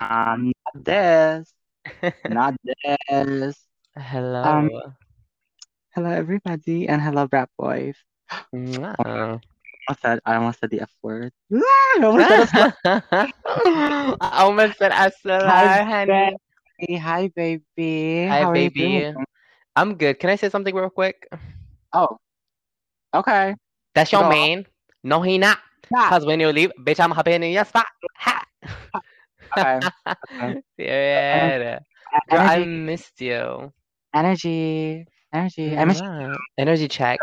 Um, not this. Not this. Hello. Um, hello everybody, and hello Brat Boys. Mwah. I said I almost said the F word. I almost said. I almost said Hi, Asala, honey. baby. Hi, baby. Hi, How baby. I'm good. Can I say something real quick? Oh, okay. That's your on. man. No, he not. Cause when you leave, bitch, I'm hopping in your spot. Ha. Okay. Okay. Period. Girl, I Energy, missed you. energy, energy. I missed you. Energy check.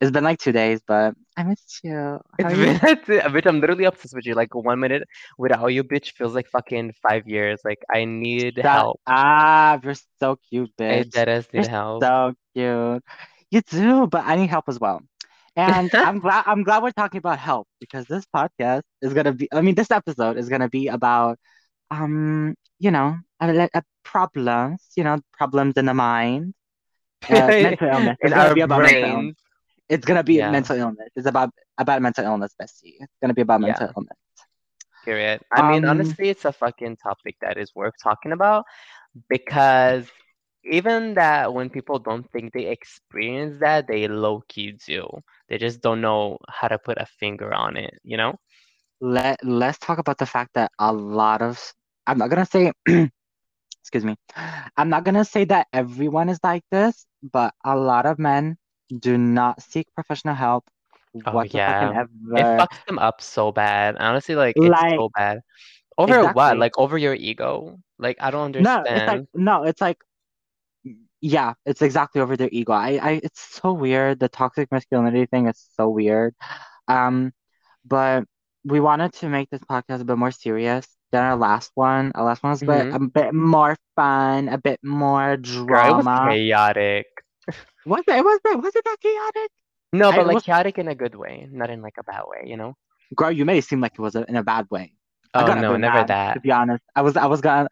It's been like two days, but I missed you. How It's you? been, that's bitch, I'm literally obsessed with you. Like one minute without you, bitch, feels like fucking five years. Like I need Shut help. Ah, You're so cute, I bitch. deadass You're help. so cute. You do, but I need help as well. And I'm glad I'm glad we're talking about help because this podcast is gonna be I mean this episode is gonna be about um you know a, a problems you know problems in the mind uh, mental illness. It's gonna be about mental illness. It's gonna be Yeah. mental illness. It's about about mental illness bestie. It's gonna be about Yeah. mental illness. Period. I mean, um honestly, it's a fucking topic that is worth talking about because even that when people don't think they experience that, they low key do. They just don't know how to put a finger on it, you know? let let's talk about the fact that a lot of I'm not gonna say excuse me I'm not gonna say that everyone is like this but a lot of men do not seek professional help Oh, yeah. It fucks them up so bad. Honestly, like, it's like so bad. Over what? Like, over your ego? Like, I don't understand. no it's like understand. no it's like yeah it's exactly over their ego. I I it's so weird. The toxic masculinity thing is so weird. Um but we wanted to make this podcast a bit more serious than our last one. Our last one was a bit, hmm a bit more fun a bit more Girl, it was drama. chaotic. was it? Was it was it that chaotic? No, but it like was chaotic in a good way, not in like a bad way, you know? girl you made it seem like it was in a bad way. I Oh no, never that. to be honest. I was I was gonna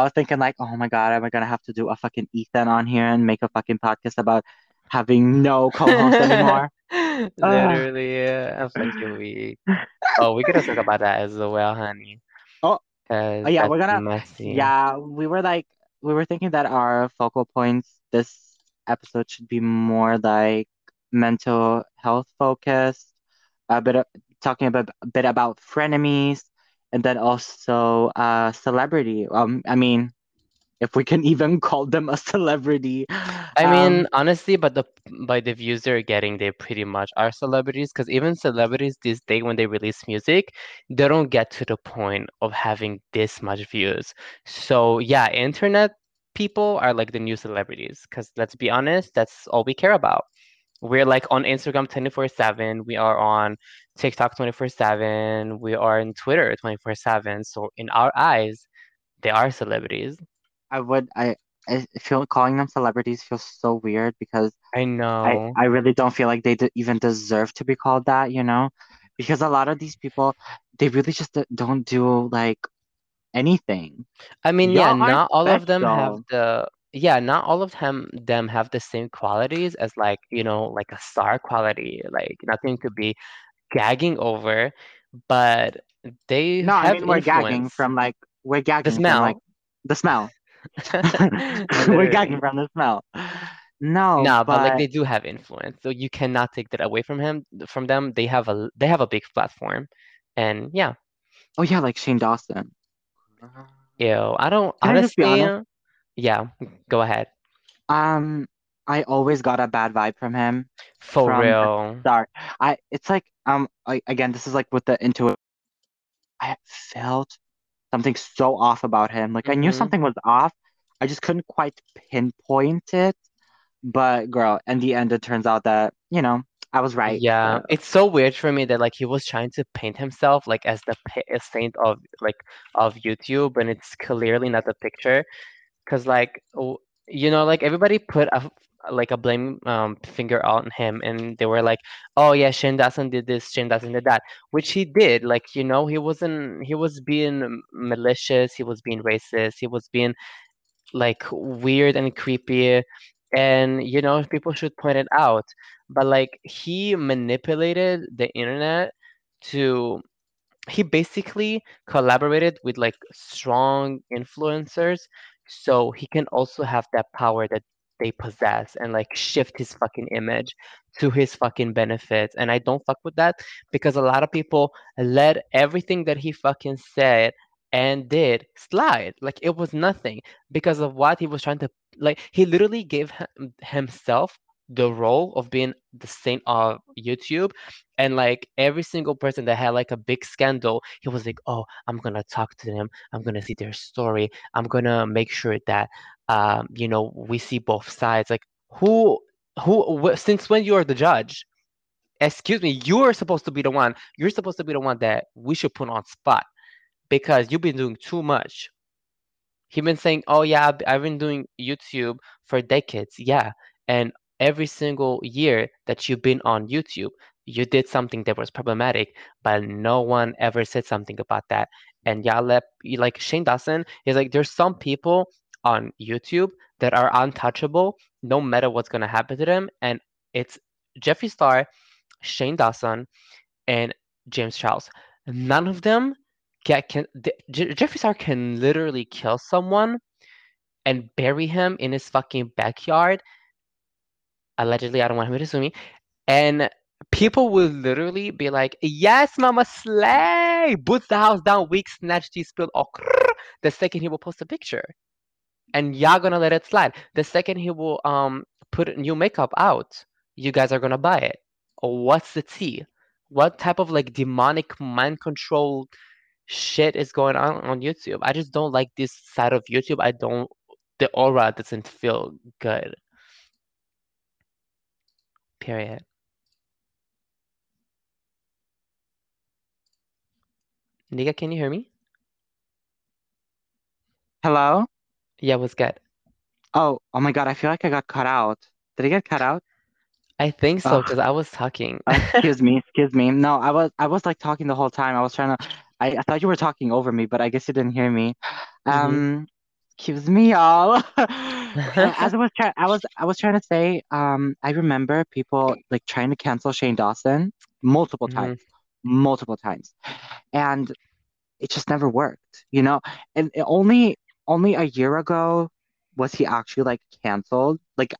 I was thinking like oh my god am I gonna have to do a fucking Ethan on here and make a fucking podcast about having no co-host anymore. Literally, yeah, I'm fucking weak. Oh, we gotta talk about that as well, honey, Oh, oh yeah, we're gonna messy. yeah, we were like we were thinking that our focal points this episode should be more like mental health focused, a bit of, talking about a bit about frenemies, and then also uh celebrity. Um, I mean, if we can even call them a celebrity. I Um, mean, honestly, but the by the views they're getting, they pretty much are celebrities. Because even celebrities these days, when they release music, they don't get to the point of having this much views. So yeah, internet people are like the new celebrities. Because let's be honest, that's all we care about. We're like on Instagram 24/7. We are on TikTok 24/7. We are on Twitter 24/7. So in our eyes, they are celebrities. I would I I feel calling them celebrities feels so weird because I I know. I really don't feel like they d even deserve to be called that, you know? Because a lot of these people, they really just don't do like anything. I mean, yeah, Y'all aren't not all of them have the yeah, not all of them them have the same qualities as like, you know, like a star quality, like nothing to be gagging over, but they No, I mean we're gagging from like we're The gagging from like smell. the smell. We're gagging from the smell. No, Nah, but like they do have influence, so you cannot take that away from him from them. They have a they have a big platform. And yeah, oh yeah, like Shane Dawson. ew, I don't Can I honestly, honest? Yeah, go ahead. Um, I always got a bad vibe from him For from real. start. I it's like um I, again this is like with the intuition. I felt something so off about him. Like I knew hmm something was off. I just couldn't quite pinpoint it. But girl, in the end, it turns out that, you know, I was right. Yeah, Uh, it's so weird for me that like he was trying to paint himself like as the pa saint of like of YouTube, and it's clearly not the picture. Cause like you know, like everybody put a like a blame um finger on him, and they were like, "Oh yeah, Shane Dawson did this, Shane Dawson did that," which he did. Like you know, he wasn't he was being malicious, he was being racist, he was being like weird and creepy and you know people should point it out but like he manipulated the internet to he basically collaborated with like strong influencers so he can also have that power that they possess and like shift his fucking image to his fucking benefits and i don't fuck with that because a lot of people let everything that he fucking said and did slide like it was nothing because of what he was trying to like he literally gave him, himself the role of being the saint of youtube. And like every single person that had like a big scandal he was like oh i'm gonna talk to them. I'm gonna see their story. I'm gonna make sure that um you know we see both sides. Like who who wh- since when you are the judge? Excuse me you're supposed to be the one you're supposed to be the one that we should put on spot because you've been doing too much. He's been saying, "Oh yeah, I've been doing YouTube for decades." Yeah, and every single year that you've been on YouTube, you did something that was problematic, but no one ever said something about that. And y'all let like Shane Dawson is like, there's some people on YouTube that are untouchable, no matter what's gonna happen to them, and it's Jeffree Star, Shane Dawson, and James Charles. None of them can, can the, Jeffree Star can literally kill someone and bury him in his fucking backyard. Allegedly, I don't want him to sue me. And people will literally be like, "Yes, Mama Slay, boots the house down, weak, snatch, tea spilled." Oh, the second he will post a picture, and y'all gonna let it slide. The second he will um put new makeup out, you guys are gonna buy it. What's the tea? What type of like demonic mind control shit is going on on YouTube? I just don't like this side of YouTube. I don't. The aura doesn't feel good. Period. Nika, can you hear me? Hello? Yeah, was good. Oh, oh my God, I feel like I got cut out. Did I get cut out? I think so because I was talking. excuse me, excuse me. No, I was I was like talking the whole time. I was trying to I, I thought you were talking over me, but I guess you didn't hear me. hmm Um, excuse me, y'all. As I was trying, I was I was trying to say, um, I remember people like trying to cancel Shane Dawson multiple hmm times, multiple times, and it just never worked, you know? And it only only a year ago was he actually like canceled. Like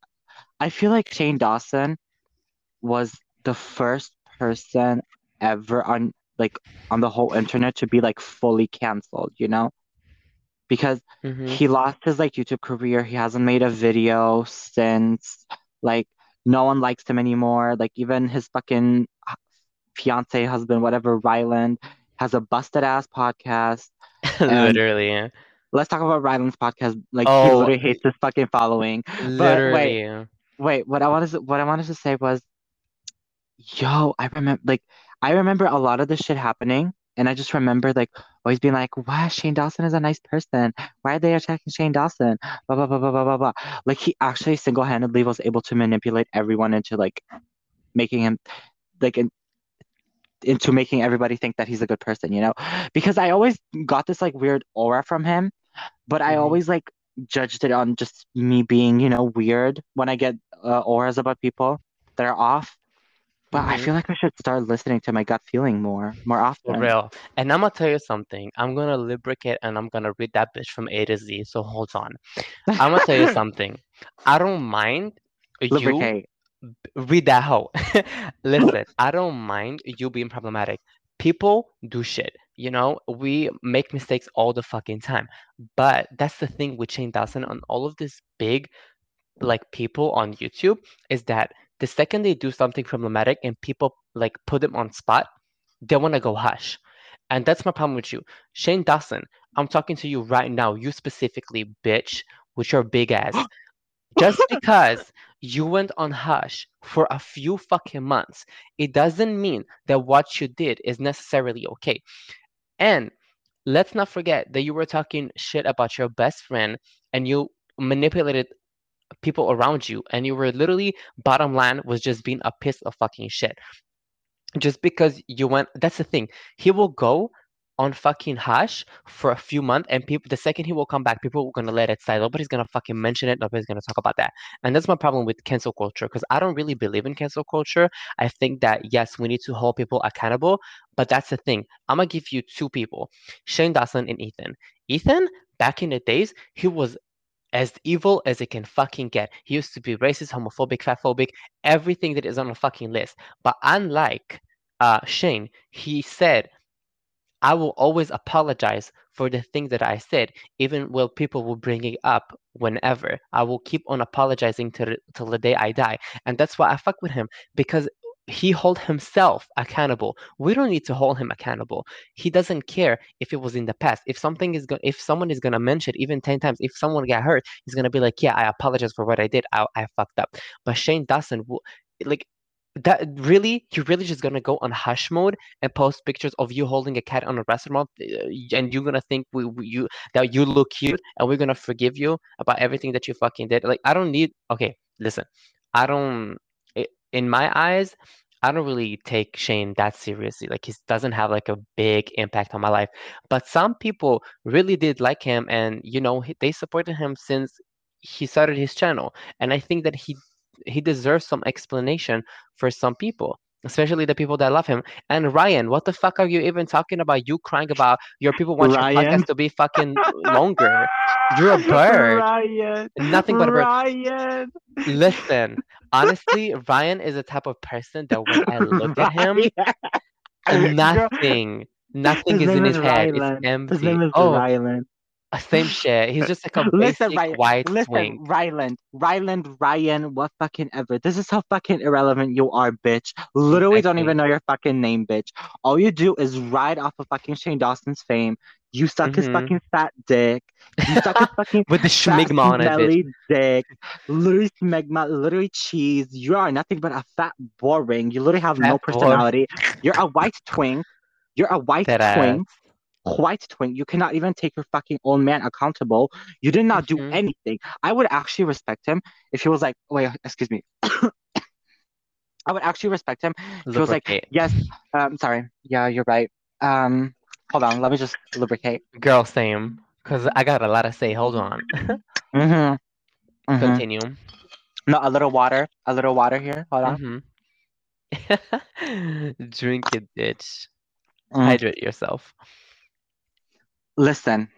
I feel like Shane Dawson was the first person ever on like on the whole internet to be like fully canceled, you know? Because hmm he lost his like YouTube career. He hasn't made a video since. Like no one likes him anymore. Like even his fucking fiance, husband, whatever, Ryland, has a busted ass podcast. Literally. yeah. let's talk about Ryland's podcast. Like he Oh, literally hates his fucking following. But wait, literally. wait, what I wanted to, what I wanted to say was Yo, I remember like I remember a lot of this shit happening, and I just remember like always being like, "Wow, Shane Dawson is a nice person. Why are they attacking Shane Dawson?" Blah blah blah blah blah blah blah. Like he actually single-handedly was able to manipulate everyone into like making him like in, into making everybody think that he's a good person, you know? Because I always got this like weird aura from him, but I hmm always like judged it on just me being, you know, weird when I get uh, auras about people that are off. But I hmm feel like I should start listening to my gut feeling more, more For often. real. And I'm gonna tell you something. I'm gonna lubricate and I'm gonna read that bitch from A to Z. So hold on. I'm gonna tell you something. I don't mind you read that hoe. Listen, I don't mind you being problematic. People do shit. You know, we make mistakes all the fucking time. But that's the thing with Shane Dawson and all of these big like people on YouTube is that the second they do something problematic and people like put them on spot, they want to go hush. And that's my problem with you. Shane Dawson, I'm talking to you right now, you specifically, bitch, with your big ass. Just because you went on hush for a few fucking months, it doesn't mean that what you did is necessarily okay. And let's not forget that you were talking shit about your best friend and you manipulated people around you and you were literally bottom line was just being a piece of fucking shit. Just because you went that's the thing he will go on fucking hush for a few months and people the second he will come back people are gonna let it slide. Nobody's gonna fucking mention it nobody's gonna talk about that. And that's my problem with cancel culture because i don't really believe in cancel culture. I think that yes we need to hold people accountable but that's the thing i'm gonna give you two people shane dawson and ethan. Ethan back in the days he was as evil as it can fucking get. He used to be racist, homophobic, fatphobic, everything that is on a fucking list. But unlike uh, Shane, he said, I will always apologize for the thing that I said, even when people will bring it up whenever. I will keep on apologizing till, till the day I die. And that's why I fuck with him because he hold himself accountable. We don't need to hold him accountable. He doesn't care if it was in the past. If something is going, if someone is gonna mention it even ten times, if someone got hurt, he's gonna be like, "Yeah, I apologize for what I did. I, I fucked up." But Shane doesn't. Like that really you're really just gonna go on hush mode and post pictures of you holding a cat on a restaurant uh, and you're gonna think we, we, you that you look cute and we're gonna forgive you about everything that you fucking did like i don't need okay listen i don't in my eyes I don't really take Shane that seriously. Like he doesn't have like a big impact on my life. But some people really did like him, and you know they supported him since he started his channel. And I think that he he deserves some explanation for some people, especially the people that love him. And Ryan, what the fuck are you even talking about? You crying about your people want Ryan. your podcast to be fucking longer. You're a bird. Ryan. Nothing but a bird. Ryan. Listen, honestly, Ryan is the type of person that when I look at him, nothing, nothing his is in his head. It's empty. His name is oh, Ryland. Same shit. He's just like a listen, basic white listen, swing. Ryland, Ryland, Ryan, what fucking ever. This is how fucking irrelevant you are, bitch. Literally exactly. don't even know your fucking name, bitch. All you do is ride off of fucking Shane Dawson's fame. You suck mm-hmm. his fucking fat dick. You suck his fucking with the schmigma on it. dick. Literally schmigma, literally cheese. You are nothing but a fat boring. You literally have fat no personality. Boring. You're a white twink. You're a white that twink. Ass white twin. You cannot even take your fucking own man accountable. You did not mm-hmm. do anything. I would actually respect him if he was like, wait, excuse me. I would actually respect him if he was like, yes, um, sorry, yeah, you're right. Um, hold on, let me just lubricate. Girl, same, because I got a lot to say. Hold on. mm-hmm. mm-hmm. Continue. No, a little water, a little water here. Hold on. Mm-hmm. Drink it, bitch. Mm. Hydrate yourself. Listen,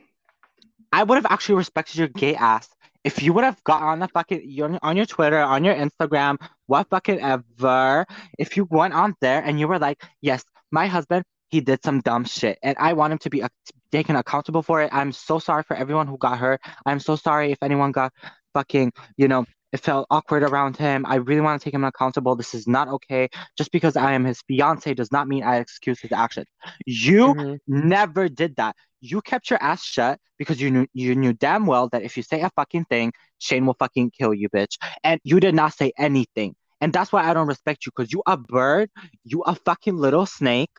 I would have actually respected your gay ass if you would have got on the fucking on your Twitter, on your Instagram, what fucking ever. If you went on there and you were like, yes, my husband, he did some dumb shit, and I want him to be taken accountable for it. I'm so sorry for everyone who got hurt. I'm so sorry if anyone got fucking, you know, it felt awkward around him. I really want to take him accountable. This is not okay. Just because I am his fiance does not mean I excuse his actions. You mm-hmm. never did that you kept your ass shut because you knew you knew damn well that if you say a fucking thing, Shane will fucking kill you, bitch. And you did not say anything. And that's why I don't respect you, because you a bird, you a fucking little snake,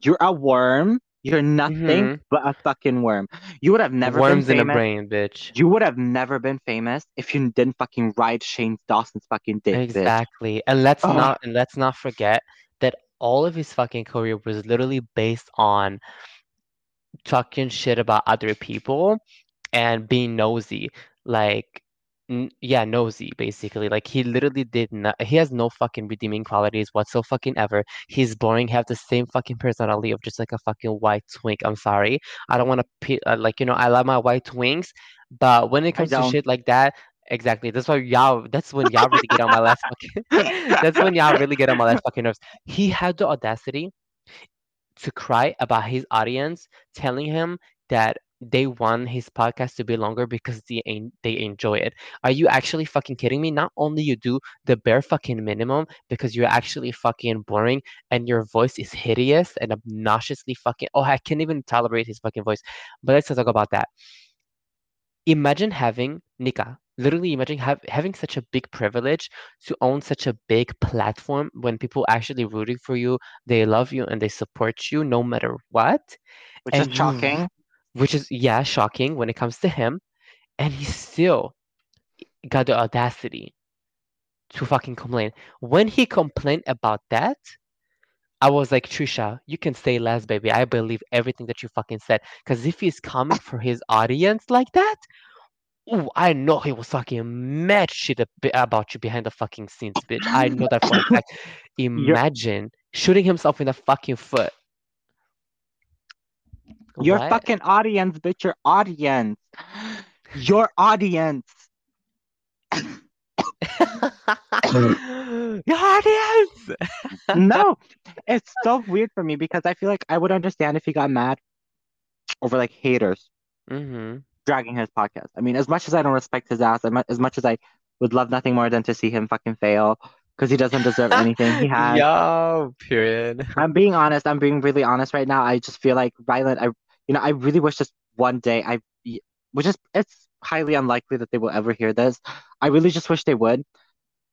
you're a worm, you're nothing mm-hmm. but a fucking worm. You would have never worms been famous. in a brain, bitch. You would have never been famous if you didn't fucking ride Shane Dawson's fucking dick. Exactly. Bitch. And let's not and let's not forget that all of his fucking career was literally based on talking shit about other people and being nosy. Like, n- yeah, nosy basically. Like he literally did not. He has no fucking redeeming qualities whatsoever. Fucking ever. He's boring. Have the same fucking personality of just like a fucking white twink. I'm sorry. I don't want to pe- uh, like you know. I love my white twinks, but when it comes to shit like that. Exactly. That's why y'all. That's when y'all really get on my last fucking. that's when y'all really get on my last fucking nerves. He had the audacity to cry about his audience telling him that they want his podcast to be longer because they they enjoy it. Are you actually fucking kidding me? Not only you do the bare fucking minimum because you're actually fucking boring and your voice is hideous and obnoxiously fucking oh I can't even tolerate his fucking voice. But let's talk about that. Imagine having Nika, literally imagine have, having such a big privilege to own such a big platform when people actually rooting for you they love you and they support you no matter what which and is shocking you, which is yeah shocking when it comes to him and he still got the audacity to fucking complain when he complained about that I was like, Trisha, you can say less, baby. I believe everything that you fucking said. Because if he's coming for his audience like that, ooh, I know he was fucking mad shit about you behind the fucking scenes, bitch. I know that for a fact. Imagine shooting himself in the fucking foot. Your What? fucking audience, bitch. Your audience. Your audience. Your audience. no, it's so weird for me because I feel like I would understand if he got mad over like haters Mm-hmm. dragging his podcast. I mean, as much as I don't respect his ass, as as much as I would love nothing more than to see him fucking fail because he doesn't deserve anything he has. Yo, period. I'm being honest. I'm being really honest right now. I just feel like Ryland. I, you know, I really wish just one day I, which is it's highly unlikely that they will ever hear this. I really just wish they would.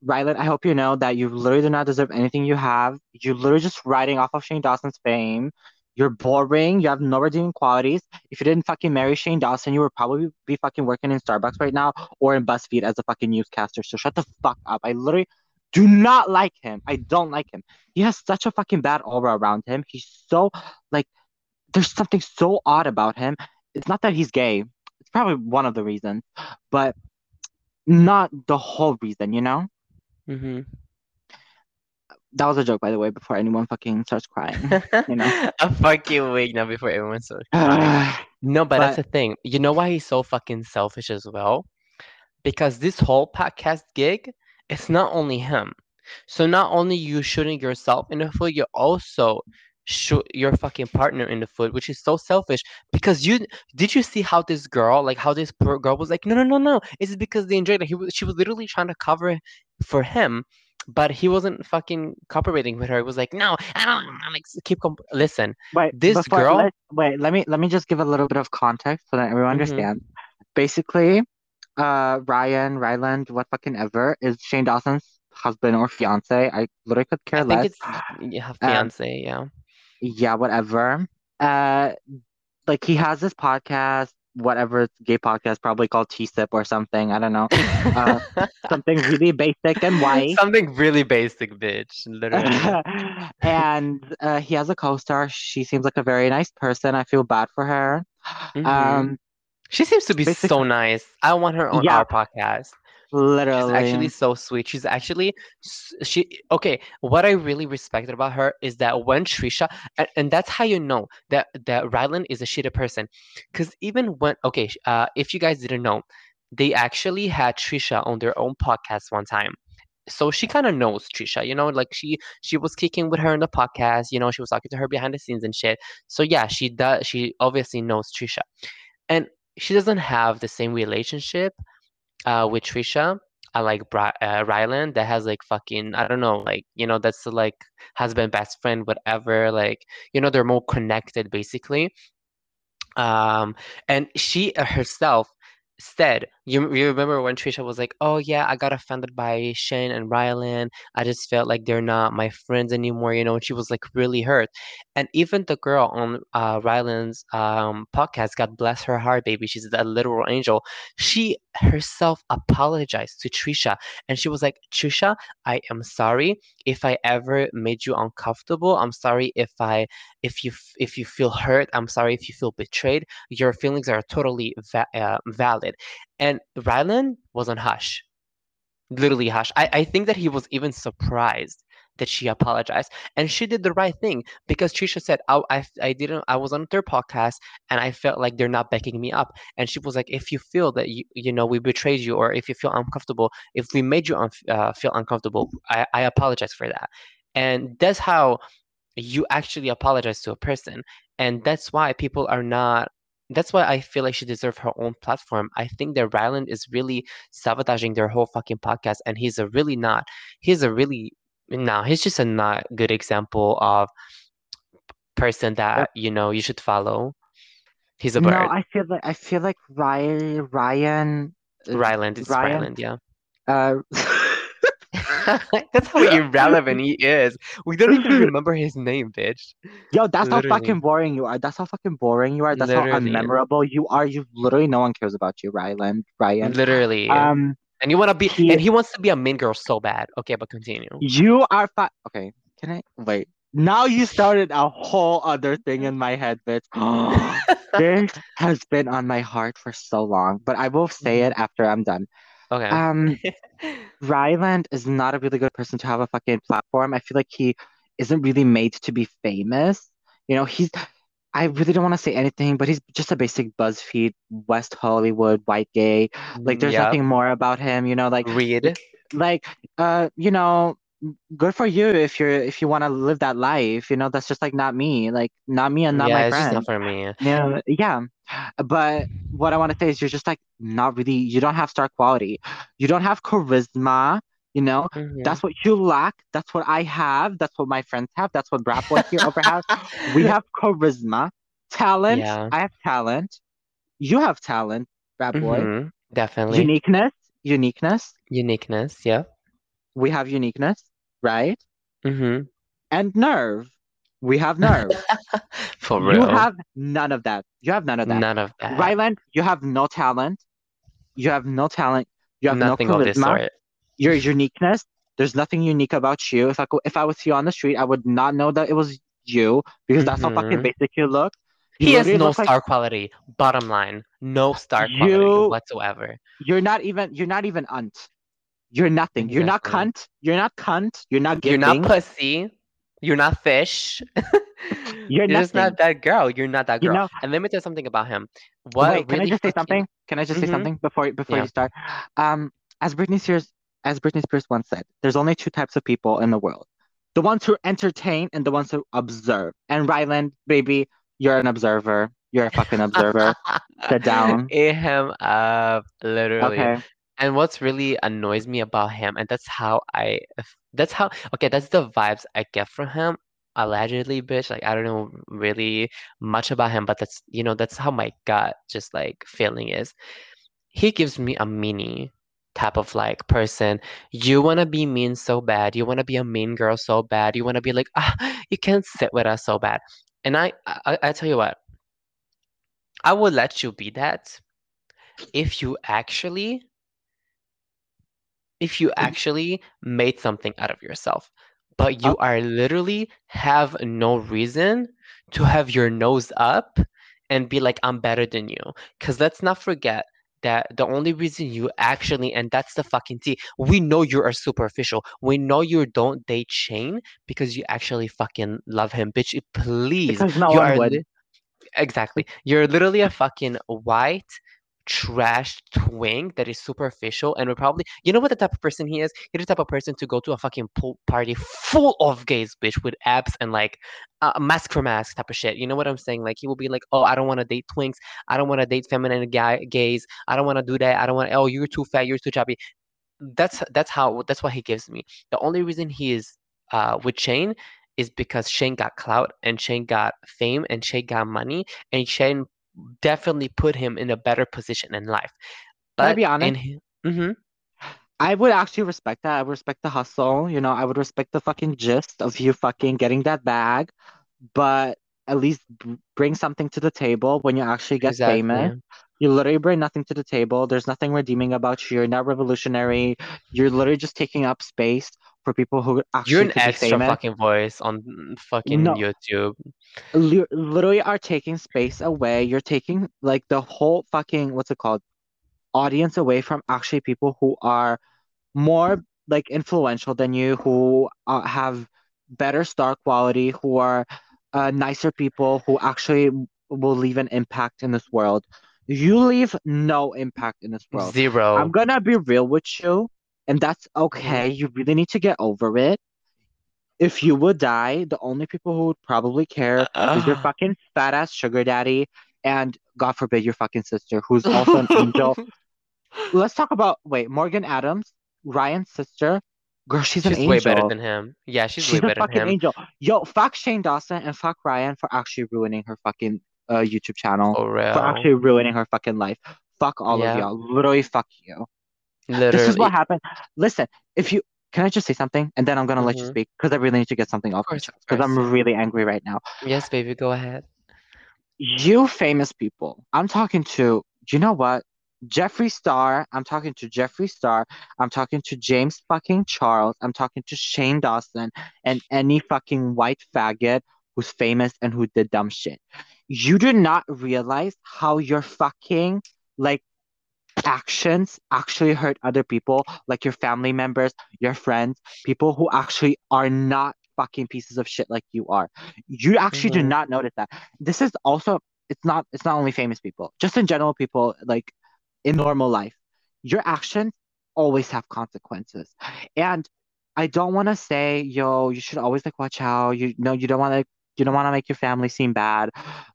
Ryland, I hope you know that you literally do not deserve anything you have. You're literally just riding off of Shane Dawson's fame. You're boring. You have no redeeming qualities. If you didn't fucking marry Shane Dawson, you would probably be fucking working in Starbucks right now or in BuzzFeed as a fucking newscaster. So shut the fuck up. I literally do not like him. I don't like him. He has such a fucking bad aura around him. He's so like there's something so odd about him. It's not that he's gay. It's probably one of the reasons, but not the whole reason, you know? Mm-hmm. That was a joke, by the way, before anyone fucking starts crying. You know? a fucking week now before everyone starts crying. No, but, that's the thing. You know why he's so fucking selfish as well? Because this whole podcast gig, it's not only him. So not only you shooting yourself in the foot, you're also shoot your fucking partner in the foot, which is so selfish. Because you did you see how this girl, like how this poor girl was like, no, no, no, no. It's because they enjoyed it. He was, she was literally trying to cover for him, but he wasn't fucking cooperating with her. It was like, no, I don't. I'm like, keep comp- listen. Wait, This girl- let- wait, let me let me just give a little bit of context so that everyone Mhm. understands. Basically, uh, Ryan, Ryland, what fucking ever is Shane Dawson's husband or fiance. I literally could care I think less. yeah, fiance. yeah. Yeah, whatever. Uh, like he has this podcast, whatever it's gay podcast, probably called T-Sip or something. I don't know. Uh, something really basic and white. Something really basic, bitch. Literally. and uh, he has a co-star. She seems like a very nice person. I feel bad for her. Mhm. Um, she seems to be so nice. I want her on Yeah. our podcast. Literally. She's actually so sweet. She's actually she okay. What I really respected about her is that when Trisha and, and that's how you know that that Ryland is a shitty person, because even when okay, uh, if you guys didn't know, they actually had Trisha on their own podcast one time. So she kind of knows Trisha, you know, like she she was kicking with her in the podcast, you know, she was talking to her behind the scenes and shit. So yeah, she does. She obviously knows Trisha, and she doesn't have the same relationship uh, with Trisha, I like Bri- uh, Ryland that has like fucking I don't know like you know that's like husband best friend whatever like you know they're more connected basically. Um, and she uh, herself said you you remember when Trisha was like oh yeah I got offended by Shane and Ryland I just felt like they're not my friends anymore you know and she was like really hurt. And even the girl on uh, Ryland's um, podcast God bless her heart baby she's a literal angel she herself apologized to Trisha and she was like, Trisha, I am sorry if I ever made you uncomfortable. I'm sorry if I if you if you feel hurt. I'm sorry if you feel betrayed. Your feelings are totally va- uh, valid. And Ryland was on hush. Literally hush. I, I think that he was even surprised that she apologized. And she did the right thing because Trisha said, I, I, I didn't, I was on their podcast and I felt like they're not backing me up and she was like if you feel that you you know we betrayed you or if you feel uncomfortable if we made you un- uh, feel uncomfortable I, I apologize for that and that's how you actually apologize to a person and that's why people are not that's why I feel like she deserves her own platform. I think that Ryland is really sabotaging their whole fucking podcast, and he's a really not. He's a really no. He's just a not good example of person that you know you should follow. He's a bird. No. I feel like I feel like Ryan Ryan uh, Ryland, it's Ryan? Ryland, yeah. uh That's how irrelevant he is. We don't even remember his name, bitch. Yo, that's how fucking boring you are. That's how fucking boring you are. That's how unmemorable you are. You literally no one cares about you, Ryland. Ryan. Literally. Um, and you want to be, he- and he wants to be a mean girl so bad. Okay, but continue. you are fine. okay. Can I wait? Now you started a whole other thing in my head, bitch. This has been on my heart for so long, but I will say it after I'm done. Okay. Um, Ryland is not a really good person to have a fucking platform. I feel like he isn't really made to be famous. You know, he's I really don't want to say anything, but he's just a basic BuzzFeed, West Hollywood, white gay. Like there's Yeah. nothing more about him, you know, like Read. like uh, you know, good for you if you're if you want to live that life, you know, that's just like not me, like not me and not Yeah, my it's just not for me. Yeah, yeah. But what I want to say is you're just like not really, you don't have star quality. You don't have charisma, you know? Mhm. That's what you lack. That's what I have. That's what my friends have. That's what Brat Boy here over has. We have charisma, talent. Yeah. I have talent. You have talent, Brat Boy. Mhm. Definitely. Uniqueness, uniqueness. Uniqueness. Yeah. We have uniqueness, right? Mm-hmm. And nerve. We have nerve. For real. You have none of that. You have none of that. None of that. Ryland, you have no talent. You have no talent. You have Nothing no of this charisma. Your uniqueness, there's nothing unique about you. If I if I was you on the street, I would not know that it was you because that's how fucking Mhm. basic you look. You He has no look like star quality. Bottom line, no star quality You- whatsoever. you're not even you're not even unt. You're nothing. You're not cunt. You're not cunt. You're not Giving. You're not pussy. You're not fish. You're you're just not that girl. You're not that You girl. know- and let me tell you something about him. What Wait, can I just say something? Can I just say Mhm. something before before Yeah. you start? Um, as Britney Spears as Britney Spears once said, there's only two types of people in the world. The ones who entertain and the ones who observe. And Ryland, baby, you're an observer. You're a fucking observer. Sit down. Eat him up, literally. Okay. And what's really annoys me about him, and that's how I, that's how, okay, that's the vibes I get from him. Allegedly, bitch. Like I don't know really much about him, but that's you know that's how my gut just like feeling is. He gives me a meanie type of like person. You wanna be mean so bad. You wanna be a mean girl so bad. You wanna be like ah, you can't sit with us so bad. And I, I, I tell you what, I would let you be that if you actually if you actually made something out of yourself but you Oh. are literally have no reason to have your nose up and be like i'm better than you because let's not forget that the only reason you actually and that's the fucking tea we know you are superficial. We know you don't date shane because you actually fucking love him bitch. Please Because no you one are would. exactly. You're literally a fucking white trash twink that is superficial and would probably you know what the type of person he is? He's the type of person to go to a fucking pool party full of gays bitch with abs and like uh, mask for mask type of shit. You know what i'm saying? Like he will be like oh i don't want to date twinks. I don't want to date feminine guy gays. I don't want to do that. I don't want oh you're too fat. You're too chubby. That's that's how that's what he gives me. The only reason he is uh with shane is because shane got clout and shane got fame and shane got money and shane definitely put him in a better position in life Can I but be honest? in Mhm. I would actually respect that. I would respect the hustle. You know, I would respect the fucking gist of you fucking getting that bag, but at least bring something to the table when you actually get famous. exactly You literally bring nothing to the table. There's nothing redeeming about you. You're not revolutionary. You're literally just taking up space for people who you're an extra famous. fucking voice on fucking No. youtube Li- literally are taking space away. You're taking like the whole fucking what's it called? Audience away from actually people who are more like influential than you, who uh, have better star quality, who are uh, nicer people, who actually will leave an impact in this world. You leave no impact in this world. zero I'm gonna be real with you, and that's okay. You really need to get over it. If you would die, the only people who would probably care is your fucking fat ass sugar daddy, and God forbid your fucking sister, who's also an angel. Let's talk about wait, Morgan Adams, Ryan's sister. Girl, she's an angel. she's way better than him yeah she's, She's way better than him angel. Yo, fuck Shane Dawson and fuck Ryan for actually ruining her fucking uh YouTube channel. for For actually ruining her fucking life. Fuck all Yeah. of y'all. Literally fuck you. This is what happened. Listen, if you can I just say something and then I'm gonna let you Mhm. speak because I really need to get something off my chest because I'm really angry right now. yes baby go ahead You famous people, I'm talking to, you know what? Jeffree Star. I'm talking to Jeffree Star. I'm talking to James fucking Charles. I'm talking to Shane Dawson and any fucking white faggot who's famous and who did dumb shit. You do not realize how you're fucking like actions actually hurt other people, like your family members, your friends, people who actually are not fucking pieces of shit like you are. You actually do Mhm. not notice that. This is also it's not it's not only famous people, just in general people like in normal life. Your actions always have consequences. And I don't want to say, yo, you should always like watch out. You know, you don't want to you don't want to make your family seem bad,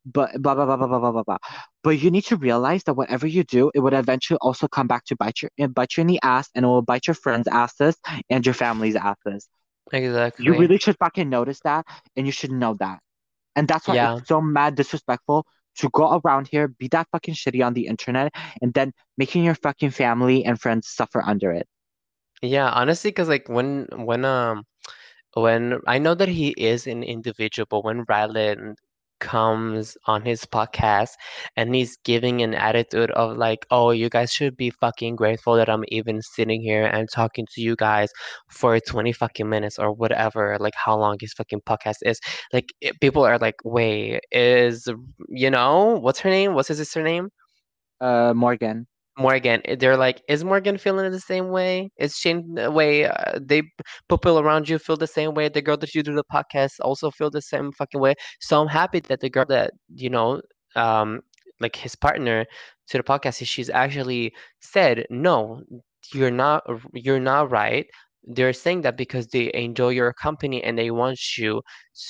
but blah, blah, blah, blah, blah, blah, blah, blah. But you need to realize that whatever you do, it would eventually also come back to bite you, bite you in the ass and it will bite your friends' asses and your family's asses. Exactly. You really should fucking notice that and you should know that. And that's why yeah. it's so mad disrespectful to go around here, be that fucking shitty on the internet, and then making your fucking family and friends suffer under it. Yeah, honestly, because like when when um when I know that he is an individual, but when Ryland comes on his podcast and he's giving an attitude of like, oh, you guys should be fucking grateful that I'm even sitting here and talking to you guys for 20 fucking minutes or whatever, like how long his fucking podcast is. Like it- people are like, wait, is you know, what's her name? What's his sister name? Uh, Morgan. Morgan, eh, they're like, is Morgan feeling the same way? Is Shane the way? Uh, they people around you feel the same way. The girl that you do the podcast also feel the same fucking way. So I'm happy that the girl that you know, um, like his partner to the podcast, she's actually said, no, you're not, you're not right. They're saying that because they enjoy your company and they want you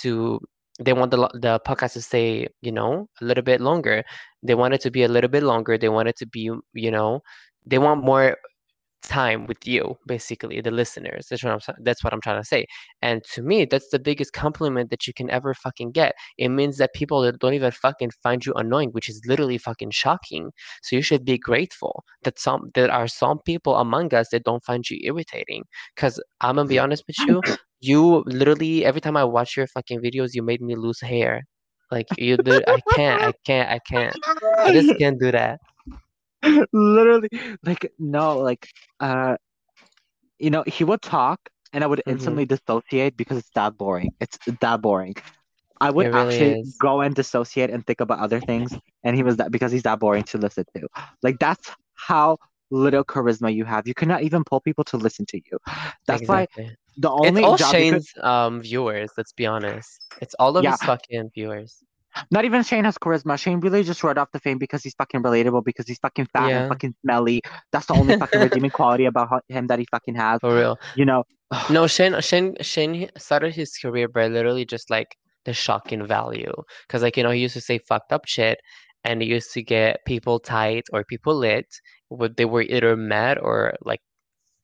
to. They want the the podcast to stay, you know, a little bit longer they want it to be a little bit longer. They want it to be, you know, they want more time with you, basically, the listeners. That's what I'm that's what I'm trying to say. And to me, that's the biggest compliment that you can ever fucking get. It means that people that don't even fucking find you annoying, which is literally fucking shocking. So you should be grateful that some there are some people among us that don't find you irritating. Cause I'm gonna be honest with you, you literally every time I watch your fucking videos, you made me lose hair. Like you did, I can't, I can't, I can't. I just can't do that. Literally, like no, like uh, you know, he would talk, and I would hmm instantly dissociate because it's that boring. It's that boring. I would really actually is. go and dissociate and think about other things, and he was that because he's that boring to listen to. Like that's how little charisma you have. You cannot even pull people to listen to you. That's why The It's all job you could, Shane's um viewers, let's be honest. It's all of yeah, his fucking viewers. not even Shane has charisma. Shane really just rode off the fame because he's fucking relatable, because he's fucking fat and fucking smelly. That's the only fucking redeeming quality about him that he fucking has. For real. You know, No, Shane Shane Shane started his career by literally just like the shocking value. Cause like, you know, he used to say fucked up shit and he used to get people tight or people lit. Would they were either mad or like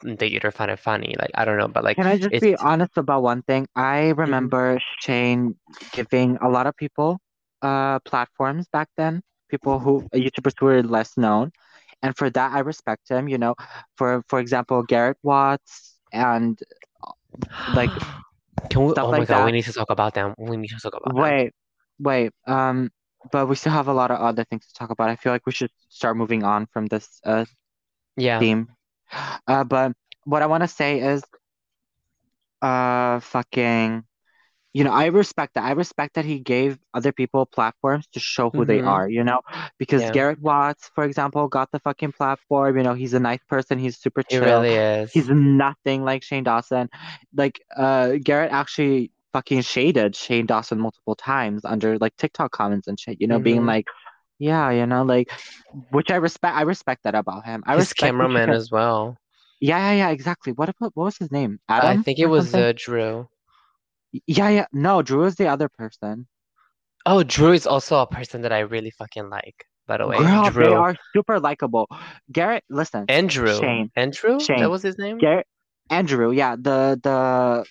they either find it funny. Like I don't know, but like Can I just it's be honest about one thing? I Mhm. remember Shane giving a lot of people uh platforms back then, people who YouTubers who were less known. And for that I respect him, you know. For for example, Garrett Watts and like Can we oh my like god, we need to talk about them. We need to talk about them. Wait, wait. Um, but we still have a lot of other things to talk about. I feel like we should start moving on from this uh Yeah. theme. Uh, but what I want to say is, uh, fucking, you know, I respect that. I respect that he gave other people platforms to show who they Mm-hmm. are, you know, because Yeah. Garrett Watts, for example, got the fucking platform. You know, he's a nice person. He's super chill. He really is. He's nothing like Shane Dawson. Like, uh, Garrett actually fucking shaded Shane Dawson multiple times under like TikTok comments and shit, you know, being Mhm. like, yeah, you know, like, which I respect. I respect that about him. I His respect cameraman said. as well. Yeah, yeah, yeah, exactly. What about what was his name? I Adam think it was uh, Drew. Yeah, yeah. No, Drew is the other person. Oh, Drew is also a person that I really fucking like, by the way. Girl, they are super likable. Garrett, listen, Andrew. Shane, Andrew? That Shane, was his name? Garrett, Andrew. Yeah, the the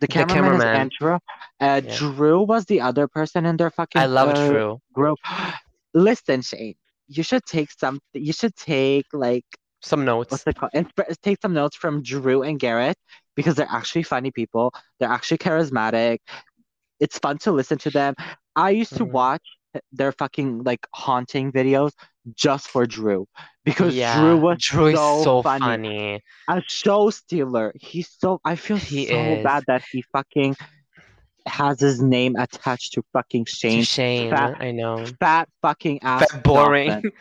the The cameraman is. Andrew. Uh, Yeah. Drew was the other person in their fucking. I love uh Drew. group. Listen, Shane, you should take some. You should take like Some notes. what's it called? Insp- take some notes from Drew and Garrett because they're actually funny people. They're actually charismatic. It's fun to listen to them. I used to Mhm. watch their fucking like haunting videos just for Drew because Yeah, Drew was Drew so so funny. funny. A show stealer. He's so I feel He so is. bad that he fucking has his name attached to fucking To Shane. Shane, Fat I know. fat fucking ass Fat boring. Dawson.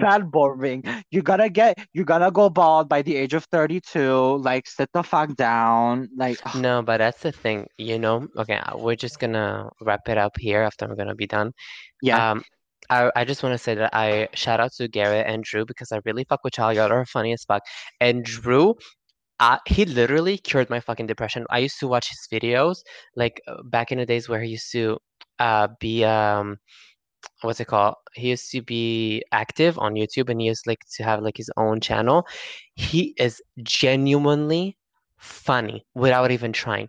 Fat boring. You gotta get you gotta go bald by the age of 32. Like sit the fuck down. Like ugh, No, but that's the thing, you know. Okay, uh, we're just gonna wrap it up here after I'm gonna be done. yeah. Um, I I just want to say that I shout out to Garrett and Drew because I really fuck with y'all. Y'all are funny as fuck. And Drew, uh, he literally cured my fucking depression. I used to watch his videos like uh, back in the days where he used to uh be um what's it called? He used to be active on YouTube and he used like to have like his own channel. He is genuinely funny without even trying.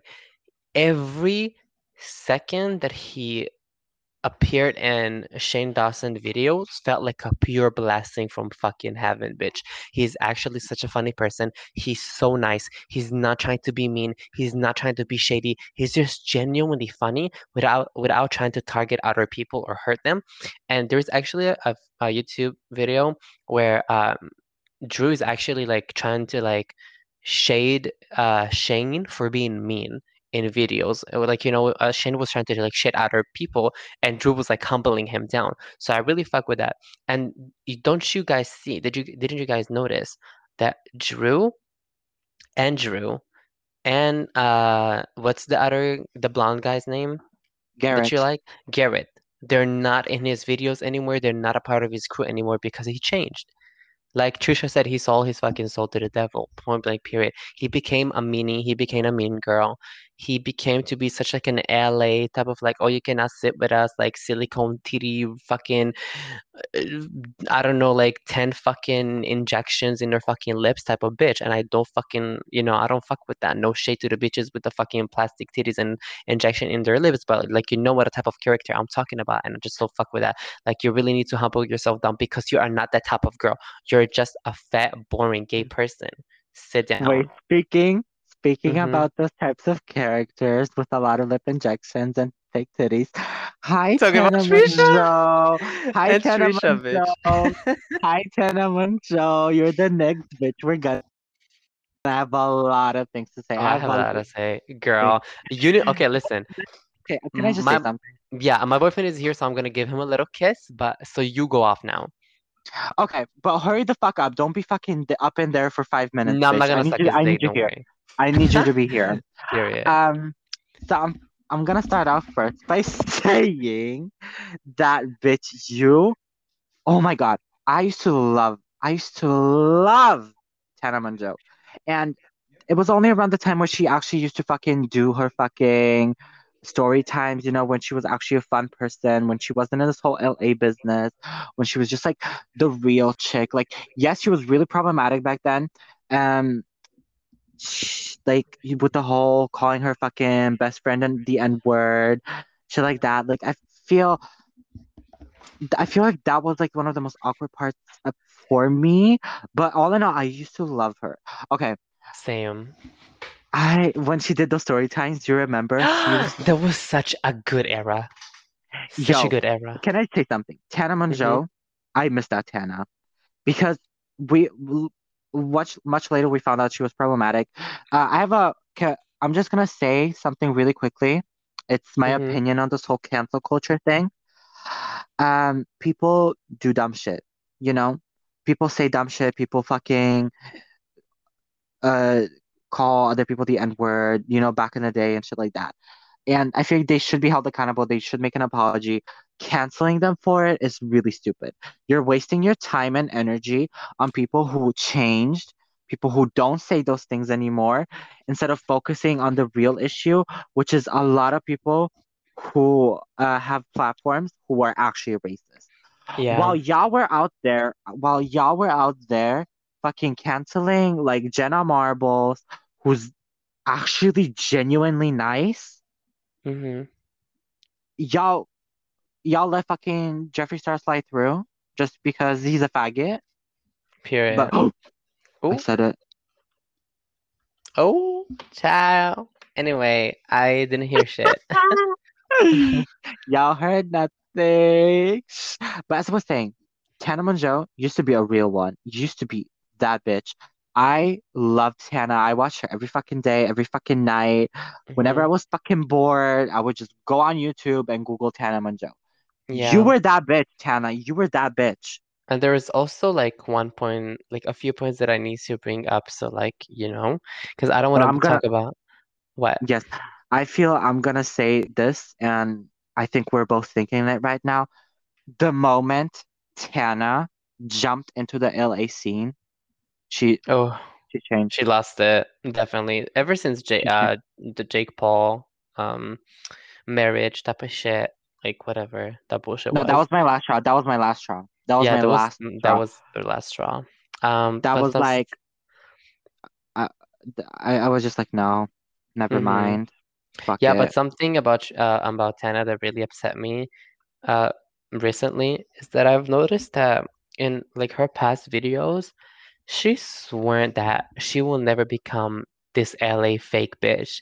Every second that he appeared in Shane Dawson videos felt like a pure blessing from fucking heaven, bitch. He's actually such a funny person. He's so nice. He's not trying to be mean. He's not trying to be shady. He's just genuinely funny without without trying to target other people or hurt them. And there's actually a, a, YouTube video where um, Drew is actually like trying to like shade uh Shane for being mean in videos. Like you know, uh, Shane was trying to like shit other people, and Drew was like humbling him down. So I really fuck with that. And you, don't you guys see? Did you didn't you guys notice that Drew, Andrew, and uh, what's the other the blonde guy's name Garrett. that you like? Garrett. They're not in his videos anymore. They're not a part of his crew anymore because he changed. Like Trisha said, he sold his fucking soul to the devil. Point blank. Period. He became a meanie. He became a mean girl. He became to be such like an LA type of like, oh, you cannot sit with us, like silicone titty, fucking, uh, I don't know, like ten fucking injections in their fucking lips type of bitch. And I don't fucking, you know, I don't fuck with that. No shade to the bitches with the fucking plastic titties and injection in their lips, but like you know what a type of character I'm talking about, and I just don't fuck with that. Like you really need to humble yourself down because you are not that type of girl. You're just a fat, boring gay person. Sit down. Wait, speaking speaking Mhm. about those types of characters with a lot of lip injections and fake titties. Hi, Talking about Trisha? Hi, It's Tana Trisha, bitch. Hi, Tana Mongeau. You're the next bitch. We're gonna have a lot of things to say. Oh, I have a lot to say, girl. You need, okay, listen. Okay, can I just My- say something? Yeah, my boyfriend is here, so I'm gonna give him a little kiss. But so you go off now. Okay, but hurry the fuck up. Don't be fucking up in there for five minutes. No, I'm not. I gonna need suck you. his I dick. need you Don't here. worry. I need you to be here. Period. Um, so I'm I'm gonna start off first by saying that bitch, you, oh my god, I used to love, I used to love Tana Mongeau, and it was only around the time where she actually used to fucking do her fucking story times, you know, when she was actually a fun person, when she wasn't in this whole LA business, when she was just like the real chick. Like, yes, she was really problematic back then. Um, like with the whole calling her fucking best friend and the N word, shit like that. Like I feel, I feel like that was like one of the most awkward parts for me. But all in all, I used to love her. Okay, Same. I when she did those story times, do you remember? Was, that was such a good era. Such Yo, a good era. can I say something? Tana Mongeau, mm-hmm. I miss that Tana because we much much later we found out she was problematic. Uh, I have a. ca- I'm just gonna say something really quickly. It's my Mhm. opinion on this whole cancel culture thing. Um, people do dumb shit, you know? People say dumb shit, people fucking uh call other people the N-word, you know, back in the day and shit like that. And I feel like they should be held accountable. They should make an apology. Canceling them for it is really stupid. You're wasting your time and energy on people who changed, people who don't say those things anymore, instead of focusing on the real issue, which is a lot of people who uh, have platforms who are actually racist. Yeah. While y'all were out there, while y'all were out there fucking canceling like Jenna Marbles, who's actually genuinely nice, hmm y'all y'all let fucking Jeffree Star slide through just because he's a faggot. Period. But oh, I said it. Oh, child. Anyway, I didn't hear shit. Y'all heard nothing. But as I was saying, Tana Mongeau used to be a real one. Used to be that bitch. I loved Tana. I watched her every fucking day, every fucking night. Whenever mm-hmm. I was fucking bored, I would just go on YouTube and Google Tana Mongeau. You were that bitch, Tana. You were that bitch. And there is also like one point, like a few points that I need to bring up. So like, you know, because I don't want to gonna, talk about what. yes, I feel I'm gonna say this, and I think we're both thinking it right now. The moment Tana jumped into the LA scene, she Oh, she changed. she lost it, definitely. Ever since J uh the Jake Paul um marriage type of shit, like whatever that bullshit No, that was. was my last straw. That was my last straw. That was Yeah, my that was last mm, that was the last straw. Um, That was like I, I, I was just like, no, never hmm mind. Fuck Yeah, but something about uh about Tana that really upset me uh recently is that I've noticed that in like her past videos, she's sworn that she will never become this LA fake bitch,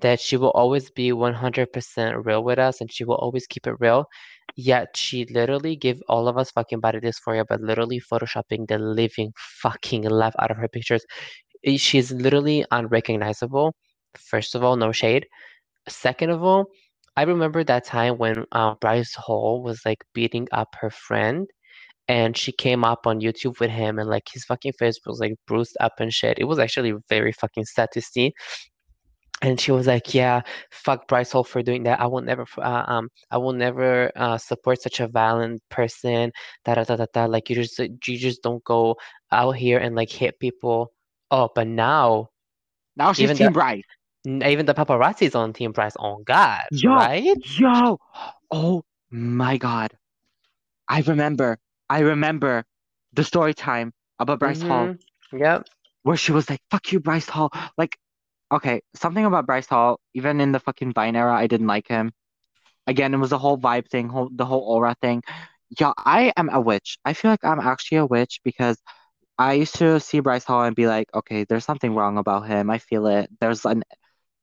that she will always be 100% real with us and she will always keep it real. Yet she literally give all of us fucking body dysphoria by literally photoshopping the living fucking life out of her pictures. She's literally unrecognizable. First of all, no shade. Second of all, I remember that time when uh, Bryce Hall was like beating up her friend and she came up on YouTube with him and like his fucking face was like bruised up and shit. It was actually very fucking sad to see. And she was like, "Yeah, fuck Bryce Hall for doing that. I will never, uh, um, I will never uh, support such a violent person. Da da da da da. Like you just, you just don't go out here and like hit people. Oh, but now Now she's even the Team Bryce. even the paparazzi is on Team Bryce. On God, Yo, right? yo. Oh my God. I remember. I remember the story time about Bryce Hall Mm-hmm. Yep. where she was like, fuck you, Bryce Hall. Like, okay, something about Bryce Hall, even in the fucking Vine era, I didn't like him. Again, it was the whole vibe thing, whole the whole aura thing. Yeah, I am a witch. I feel like I'm actually a witch because I used to see Bryce Hall and be like, okay, there's something wrong about him. I feel it. There's an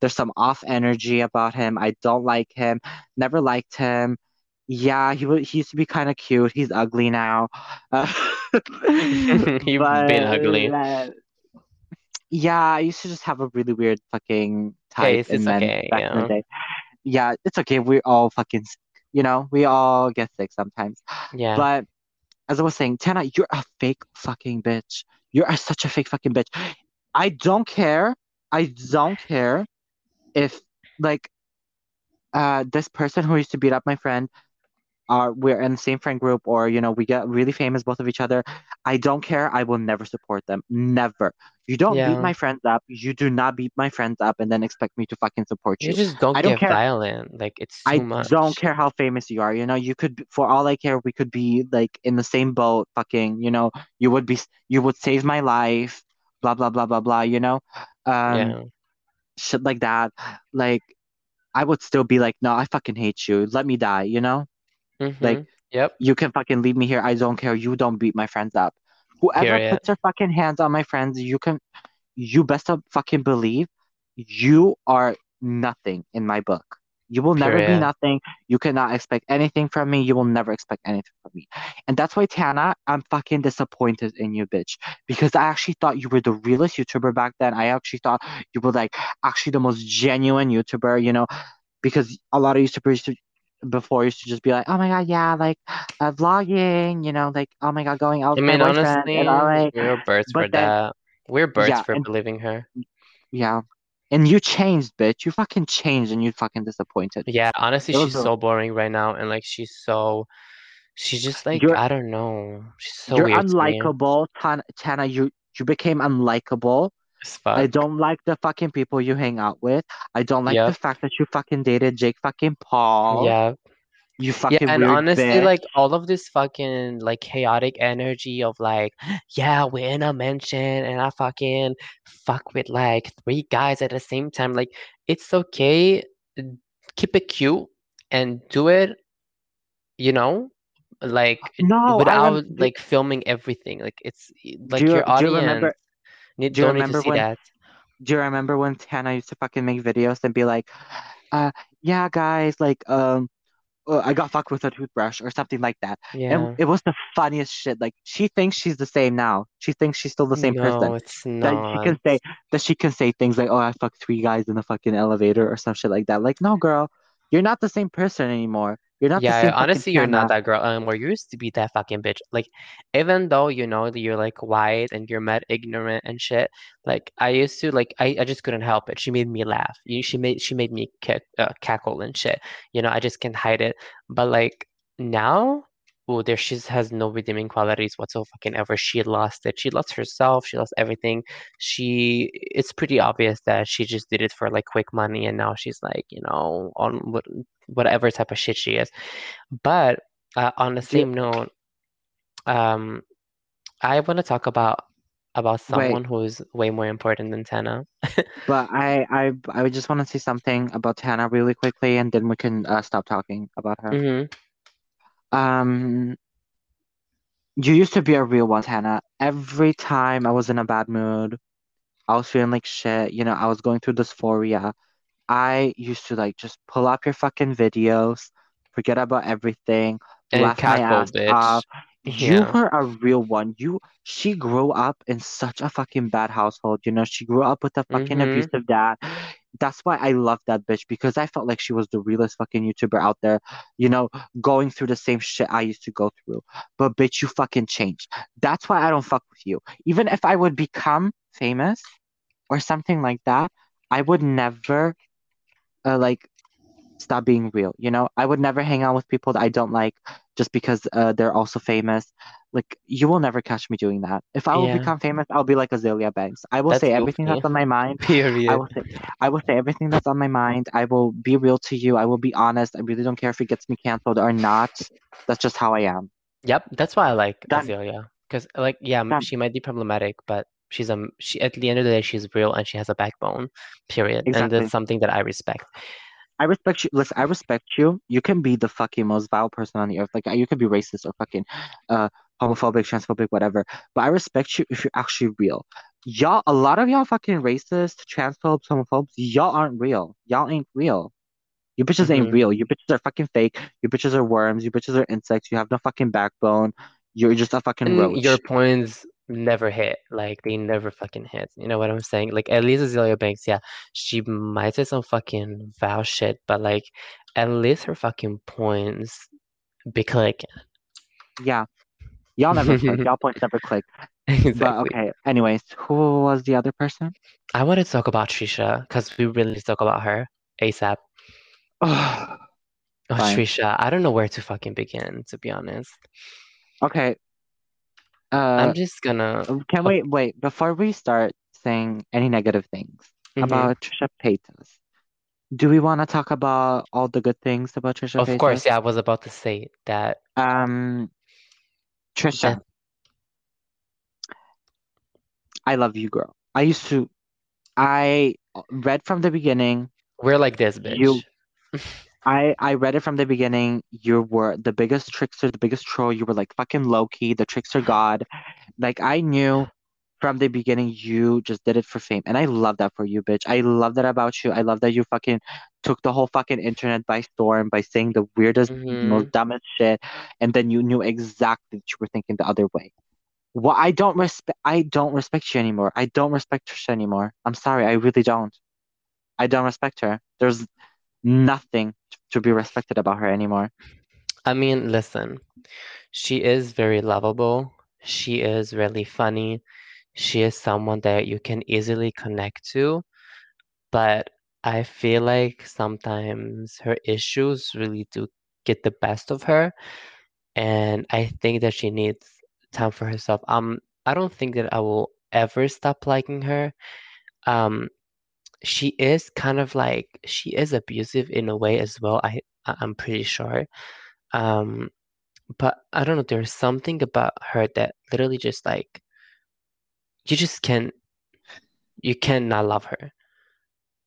there's some off energy about him. I don't like him. Never liked him. Yeah, he he used to be kind of cute. He's ugly now. Uh, You've been ugly. uh, yeah, I used to just have a really weird fucking type in men okay. back in the Yeah. day. Yeah, it's okay. We're all fucking, you know, we all get sick sometimes. Yeah. But as I was saying, Tana, you're a fake fucking bitch. You're such a fake fucking bitch. I don't care. I don't care if like uh this person who used to beat up my friend are we're in the same friend group or you know we get really famous both of each other. I don't care. I will never support them. Never. You don't beat my friends up. You do not beat my friends up and then expect me to fucking support You you. just don't I don't get care. violent. Like it's too I don't care how famous you are. You know, you could, for all I care, we could be like in the same boat, fucking, you know, you would be, you would save my life, blah, blah, blah, blah, blah, you know, um, Yeah. shit like that. Like, I would still be like, no, I fucking hate you. Let me die, you know? Like, Mm-hmm. Yep. you can fucking leave me here. I don't care. You don't beat my friends up. Whoever Period. puts their fucking hands on my friends, you can, you best fucking believe you are nothing in my book. You will never be nothing. You cannot expect anything from me. You will never expect anything from me. And that's why, Tana, I'm fucking disappointed in you, bitch. Because I actually thought you were the realest YouTuber back then. I actually thought you were like actually the most genuine YouTuber, you know, because a lot of YouTubers before used to just be like, oh my God, yeah, like uh, vlogging, you know, like, oh my God, going out I with my mean, boyfriend and all honestly, right. we're birds for then, that. We're birds yeah, for and believing her. yeah. And you changed, bitch. You fucking changed and you fucking disappointed. Yeah, honestly, she's a, so boring right now, and like she's so, she's just like you're I don't know. She's so you're weird to me. unlikable, Tana, Tana. You you became unlikable. I don't like the fucking people you hang out with. I don't like the fact that you fucking dated Jake fucking Paul. Yeah. You fucking Yeah, and honestly, bitch. like all of this fucking like chaotic energy of like, yeah, we're in a mansion and I fucking fuck with like three guys at the same time. Like, it's okay. Keep it cute and do it, you know, like No, without like filming everything. Like it's like you your audience need do you don't need to remember when that. do you remember when Tana used to fucking make videos and be like, uh, yeah, guys, like, um, uh, I got fucked with a toothbrush or something like that. And Yeah. it was the funniest shit. Like she thinks she's the same now. She thinks she's still the same person. No, it's That she can say that she can say things like, "Oh, I fucked three guys in the fucking elevator" or some shit like that. Like, no, girl, you're not the same person anymore. You're not Yeah, honestly, you're not that girl anymore. You used to be that fucking bitch. Like, even though you know that you're like white and you're mad ignorant and shit, like I used to like I, I just couldn't help it. She made me laugh. You, she made she made me kick, uh, cackle and shit. You know, I just can't hide it. But like now, oh, there she has no redeeming qualities whatsoever. She lost it. She lost herself. She lost everything. She. It's pretty obvious that she just did it for like quick money, and now she's like, you know, on what whatever type of shit she is. But uh, on the same note, um, I want to talk about about wait, someone who's way more important than Tana. but I I I just want to say something about Tana really quickly, and then we can uh, stop talking about her. hmm Um, you used to be a real one, Tana. Every time I was in a bad mood, I was feeling like shit. You know, I was going through dysphoria. I used to like just pull up your fucking videos, forget about everything, And laugh my ass off. bitch. You Yeah. were a real one. You, she grew up in such a fucking bad household. You know, she grew up with a fucking hmm abusive dad. That's why I love that bitch because I felt like she was the realest fucking YouTuber out there, you know, going through the same shit I used to go through. But bitch, you fucking changed. That's why I don't fuck with you. Even if I would become famous or something like that, I would never uh, like stop being real. You know, I would never hang out with people that I don't like just because uh, they're also famous. Like, you will never catch me doing that. If I will Yeah. become famous, I'll be like Azealia Banks. I will That's say everything goofy. that's on my mind. Period. I will say, I will say everything that's on my mind. I will be real to you. I will be honest. I really don't care if it gets me canceled or not. That's just how I am. Yep. That's why I like. Azealia. Because like, yeah, Done. she might be problematic, but she's um she at the end of the day she's real and she has a backbone. Period. exactly. And that's something that I respect. I respect you. Listen, I respect you. You can be the fucking most vile person on the earth. Like you can be racist or fucking uh homophobic, transphobic, whatever. But I respect you if you're actually real. Y'all, a lot of y'all fucking racist, transphobes, homophobes, y'all aren't real. Y'all ain't real. You bitches ain't hmm real. You bitches are fucking fake. You bitches are worms. You bitches are insects. You have no fucking backbone. You're just a fucking And your points never hit. Like they never fucking hit. You know what I'm saying? Like at least Azealia Banks, yeah, she might say some fucking foul shit, but like at least her fucking points be clicking. Yeah. Y'all never click. Y'all points never click. But okay. Anyways, who was the other person? I want to talk about Trisha because we really talk about her ASAP. Oh, Oh. Trisha, I don't know where to fucking begin, to be honest. Okay. Uh, I'm just gonna. can we wait before we start saying any negative things Mhm. about Trisha Paytas? Do we want to talk about all the good things about Trisha Of course, yeah, I was about to say that. Um, Trisha, That I love you, girl. I used to, I read from the beginning. we're like this, You, bitch. I, I read it from the beginning. You were the biggest trickster, the biggest troll. You were like fucking Loki, the trickster god. Like I knew from the beginning you just did it for fame. And I love that for you, bitch. I love that about you. I love that you fucking took the whole fucking internet by storm by saying the weirdest, hmm most dumbest shit. And then you knew exactly that you were thinking the other way. Well, I don't respect I don't respect you anymore. I don't respect Trisha anymore. I'm sorry, I really don't. I don't respect her. There's nothing to be respected about her anymore. I mean, listen, she is very lovable. She is really funny. She is someone that you can easily connect to, but I feel like sometimes her issues really do get the best of her, and I think that she needs time for herself. Um, I don't think that I will ever stop liking her. Um, she is kind of like she is abusive in a way as well. I I'm pretty sure. Um, but I don't know, there's something about her that literally just like you just can't you cannot love her.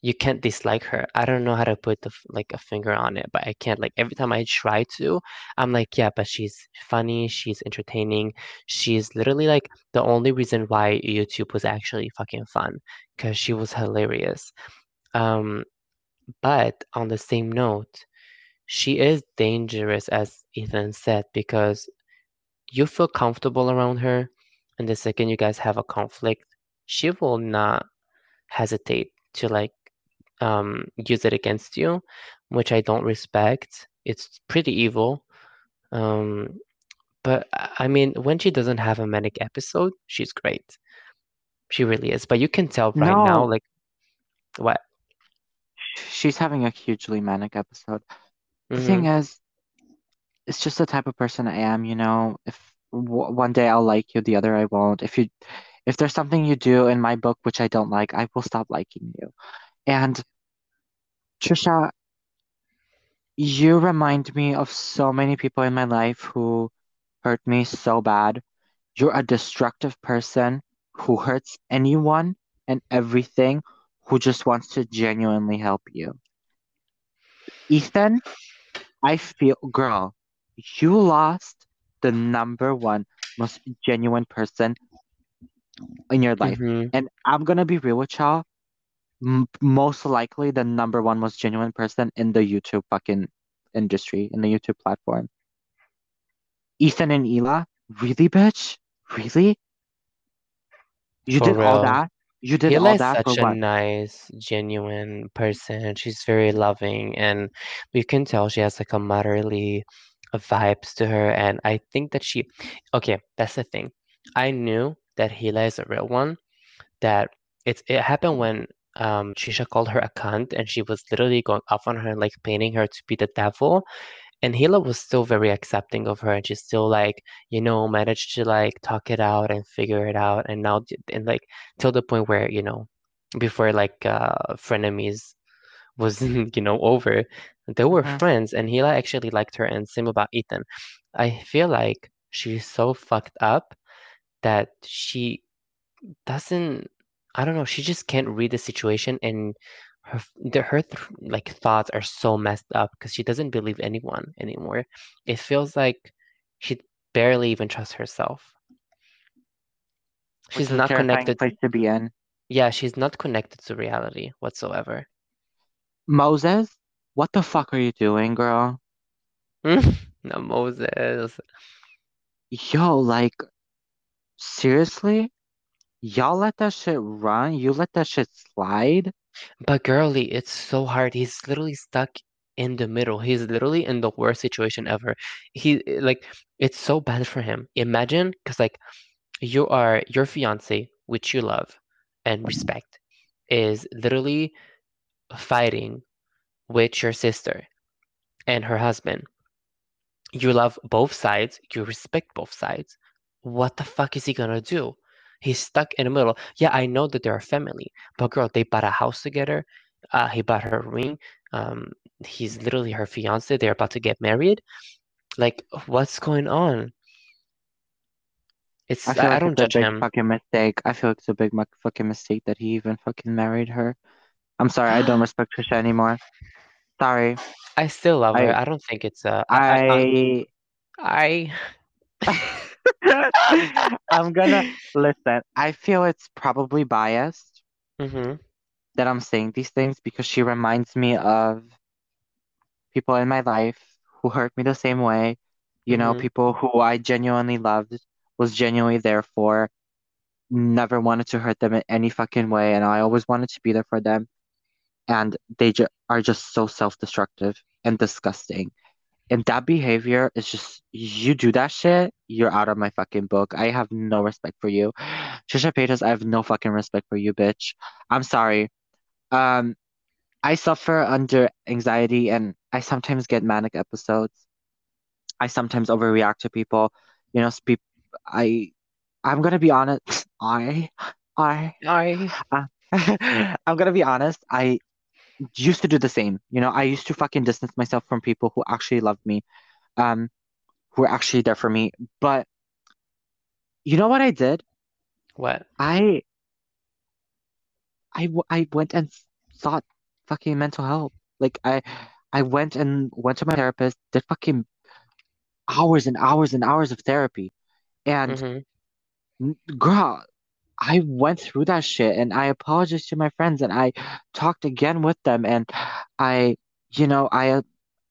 You can't dislike her. I don't know how to put the like a finger on it, but I can't. Like every time I try to, I'm like, yeah, but she's funny, she's entertaining, she's literally like the only reason why YouTube was actually fucking fun, because she was hilarious. Um, but on the same note, she is dangerous, as Ethan said, because you feel comfortable around her, and the second you guys have a conflict, she will not hesitate to like um, use it against you, which I don't respect. It's pretty evil. Um, but I mean, when she doesn't have a manic episode, she's great. She really is. But you can tell right now, like, what? she's having a hugely manic episode. The Mm-hmm. thing is, it's just the type of person I am, you know. If w one day I'll like you, the other I won't. If you, if there's something you do in my book which I don't like, I will stop liking you. And Trisha, you remind me of so many people in my life who hurt me so bad. You're a destructive person who hurts anyone and everything who just wants to genuinely help you. Ethan, I feel, girl, you lost the number one most genuine person in your life. Mm-hmm. And I'm gonna be real with y'all. M most likely the number one most genuine person in the YouTube fucking industry, in the YouTube platform. Ethan and Ela, really, bitch? Really? You For did all that? You did Hila all is that for such a what? nice, genuine person. She's very loving, and you can tell she has like a motherly vibes to her. And I think that she, okay, that's the thing. I knew that Hila is a real one. That it's it happened when um Trisha called her a cunt, and she was literally going off on her and like painting her to be the devil. And Hila was still very accepting of her, and she still like, you know, managed to like talk it out and figure it out. And now, and like till the point where, you know, before like uh frenemies was, you know, over, they were hmm friends, and Hila actually liked her, and same about Ethan. I feel like she's so fucked up that she doesn't I don't know, she just can't read the situation and her the her th like thoughts are so messed up because she doesn't believe anyone anymore. It feels like she barely even trusts herself. She's not connected. place to be in. Yeah, she's not connected to reality whatsoever. Moses, what the fuck are you doing, girl? No, Moses. Yo, like, seriously? Y'all let that shit run? You let that shit slide? But girly, it's so hard. He's literally stuck in the middle. He's literally in the worst situation ever. He like it's so bad for him. Imagine, because like you are your fiance, which you love and respect, is literally fighting with your sister and her husband. You love both sides, you respect both sides. What the fuck is he gonna do? He's stuck in the middle. Yeah, I know that they're a family, but girl, they bought a house together. Uh, he bought her a ring. Um, he's literally her fiance. They're about to get married. Like, what's going on? I It's feel I, I don't it's a judge big him. fucking mistake. I feel like it's a big fucking mistake that he even fucking married her. I'm sorry, I don't respect Trisha anymore. Sorry. I still love her. I I don't think it's a I I I I I'm gonna listen. I feel it's probably biased mm-hmm, that I'm saying these things because she reminds me of people in my life who hurt me the same way. You know, mm-hmm. people who I genuinely loved, was genuinely there for, never wanted to hurt them in any fucking way, and I always wanted to be there for them. And they ju are just so self-destructive and disgusting. And that behavior is just, you do that shit, you're out of my fucking book. I have no respect for you. Trisha Paytas, I have no fucking respect for you, bitch. I'm sorry. Um, I suffer under anxiety and I sometimes get manic episodes. I sometimes overreact to people. You know, speak, I, I'm gonna be honest. I, I, I uh, I'm gonna be honest. I used to do the same. You know, I used to fucking distance myself from people who actually loved me. Um, who were actually there for me. But you know what I did? what? I I, I went and sought fucking mental help. Like I I went and went to my therapist, did fucking hours and hours and hours of therapy. And Mm-hmm. girl, I went through that shit and I apologized to my friends and I talked again with them and I, you know, I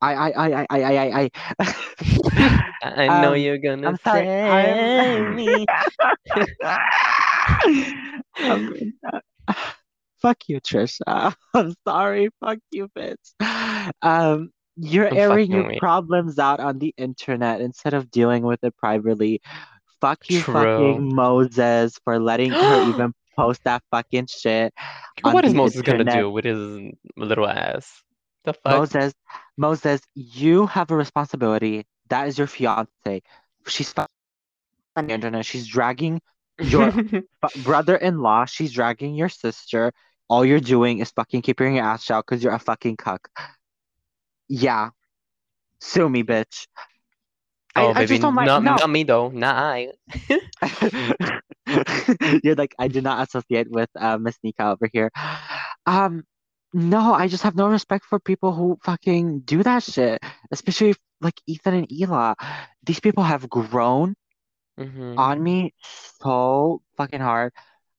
I I I I I I I I know Um, you're gonna I'm sorry. say I'm me. I'm fuck you, Trisha. I'm sorry. Fuck you, bitch. Um, you're airing your weak. problems out on the internet instead of dealing with it privately. Fuck you, True. fucking Moses, for letting her even post that fucking shit What is Moses gonna do with his little ass? The fuck? Moses, Moses, you have a responsibility. That is your fiance. She's fucking on the internet. She's dragging your brother-in-law. She's dragging your sister. All you're doing is fucking keeping your ass out because you're a fucking cuck. Yeah, sue me, bitch. I, Oh, I baby, just don't like not no. not me though. Not I. You're like, I do not associate with uh, Miss Nika over here. Um, no, I just have no respect for people who fucking do that shit, especially like Ethan and Ela. These people have grown hmm on me so fucking hard.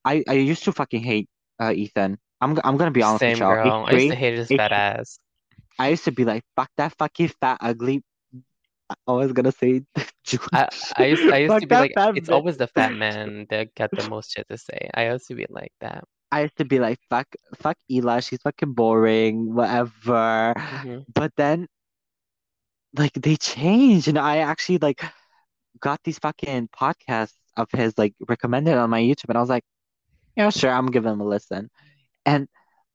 I I used to fucking hate uh, Ethan. I'm I'm gonna be honest with y'all. girl. I used to hate his fat H3, ass. I used to be like, fuck that fucking fat ugly. I was gonna say Jewish. I I used I used to be like, it's always the fat man that got the most shit to say. I used to be like that. I used to be like, fuck, fuck Ela, she's fucking boring, whatever. hmm But then, like, they changed, and I actually like got these fucking podcasts of his like recommended on my YouTube, and I was like, yeah, sure, I'm giving him a listen. And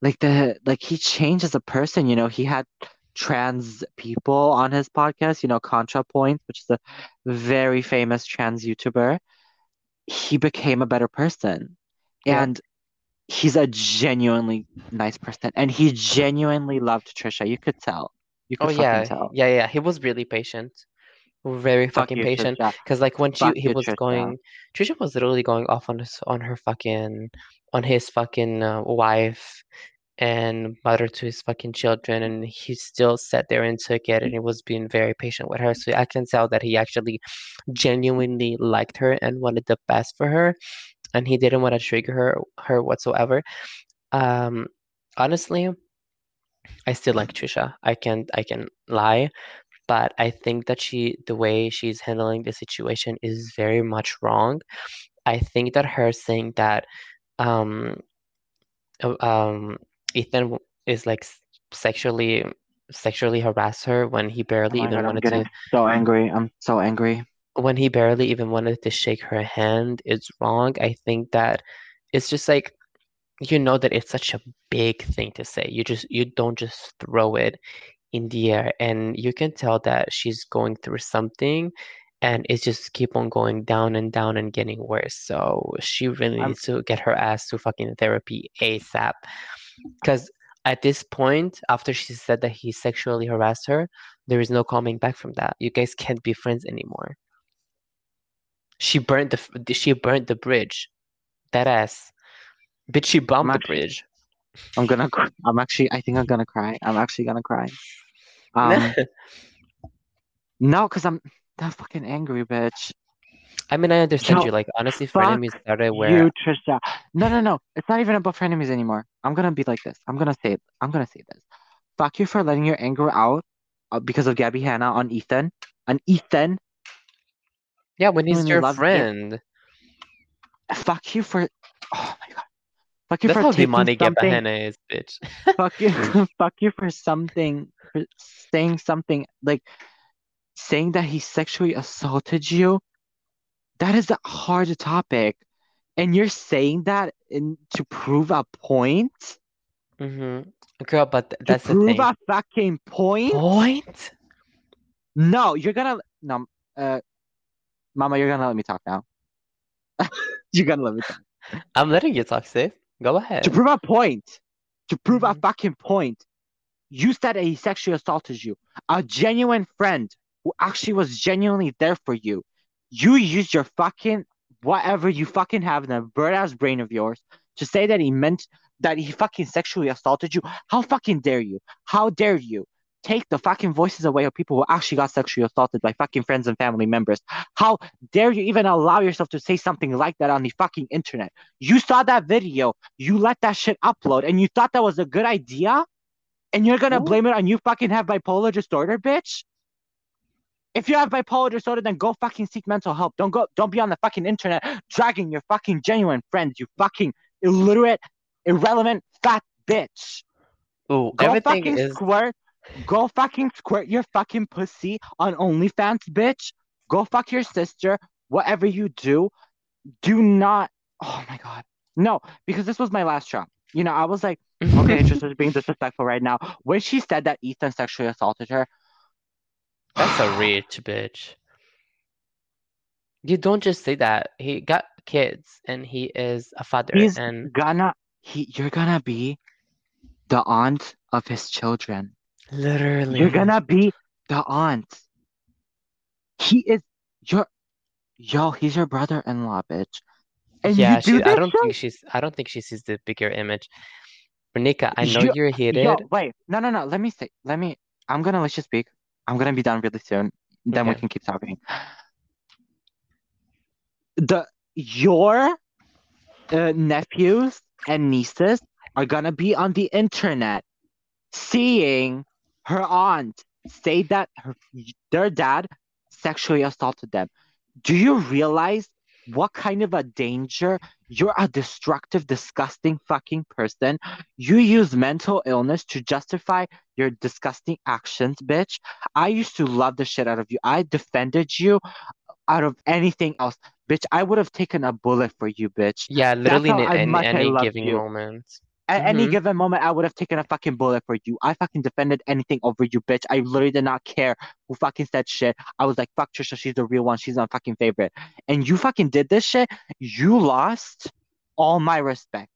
like the like he changed as a person, you know, he had trans people on his podcast, you know, ContraPoint, which is a very famous trans YouTuber. He became a better person. Yep. And he's a genuinely nice person. And he genuinely loved Trisha. You could tell. You Oh could fucking yeah, tell. yeah, yeah. He was really patient. Very Fuck fucking you, patient. Cause like when she Fuck he you, was Trisha. going, Trisha was literally going off on his on her fucking on his fucking uh, wife and mother to his fucking children, and he still sat there and took it, and he was being very patient with her. So I can tell that he actually genuinely liked her and wanted the best for her, and he didn't want to trigger her her whatsoever. Um, honestly, I still like Trisha. I can I can lie, but I think that she the way she's handling the situation is very much wrong. I think that her saying that um uh, um Ethan is like sexually sexually harass her when he Oh barely my even God, wanted to so angry. I'm so angry. when he barely even wanted to shake her hand it's wrong. I think that it's just like you know that it's such a big thing to say. You just you don't just throw it in the air and you can tell that she's going through something and it's just keep on going down and down and getting worse. So she really I'm needs to get her ass to fucking therapy ASAP. Because at this point, after she said that he sexually harassed her, there is no coming back from that. You guys can't be friends anymore. She burned the she burned the bridge. That ass. Bitch, she I'm bumped the bridge. I'm gonna I'm actually I think I'm gonna cry. I'm actually gonna cry. Um no, because I'm that fucking angry bitch. I mean, I understand Yo, you. Like, honestly, frenemies started where you, Trisha. No, no, no. It's not even about frenemies anymore. I'm gonna be like this. I'm gonna say it. I'm gonna say this. Fuck you for letting your anger out uh, because of Gabbie Hanna on Ethan. On Ethan. Yeah, when he's your friend. Fuck you for oh my god. Fuck you That's for how taking demonic something. Gabbie Hanna is, bitch. Fuck you. Fuck you for something. For saying something like saying that he sexually assaulted you. That is a hard topic. And you're saying that in to prove a point? Mm-hmm. Girl, but th- To that's the prove a fucking point? Point? No, you're gonna no uh Mama, you're gonna let me talk now. You're gonna let me talk. I'm letting you talk, sis. Go ahead. To prove a point. To prove a Mhm. fucking point. You said that he sexually assaulted you. A genuine friend who actually was genuinely there for you. You used your fucking whatever you fucking have in that bird ass brain of yours to say that he meant that he fucking sexually assaulted you. How fucking dare you? How dare you take the fucking voices away of people who actually got sexually assaulted by fucking friends and family members? How dare you even allow yourself to say something like that on the fucking internet? You saw that video, you let that shit upload, and you thought that was a good idea? And you're gonna Who? blame it on you fucking have bipolar disorder, bitch? If you have bipolar disorder, then go fucking seek mental help. Don't go don't be on the fucking internet dragging your fucking genuine friends, you fucking illiterate, irrelevant, fat bitch. Go everything fucking is squirt. Go fucking squirt your fucking pussy on OnlyFans, bitch. Go fuck your sister. Whatever you do, do not. Oh my god, no, because this was my last shot. You know, I was like, okay, just being disrespectful right now. When she said that Ethan sexually assaulted her, That's a rich bitch. You don't just say that. He got kids and he is a father he's and gonna he. You're gonna be the aunt of his children. literally You're gonna be the aunt. He is your yo. He's your brother-in-law, bitch. And Yeah, you do she I don't shit? think she's I don't think she sees the bigger image. Renika, I know You- you're heated. Yo, wait, no, no, no. Let me say. Let me. I'm gonna let you speak. I'm gonna be done really soon. Then we can keep talking. The your uh, nephews and nieces are gonna be on the internet seeing her aunt say that her, their dad sexually assaulted them. Do you realize what kind of a danger? You're a destructive, disgusting fucking person. You use mental illness to justify your disgusting actions, bitch. I used to love the shit out of you. I defended you out of anything else. Bitch, I would have taken a bullet for you, bitch. Yeah, literally in, in any giving you. moment. At any Mhm. given moment, I would have taken a fucking bullet for you. I fucking defended anything over you, bitch. I literally did not care who fucking said shit. I was like, fuck Trisha, she's the real one. She's my fucking favorite. And you fucking did this shit. You lost all my respect.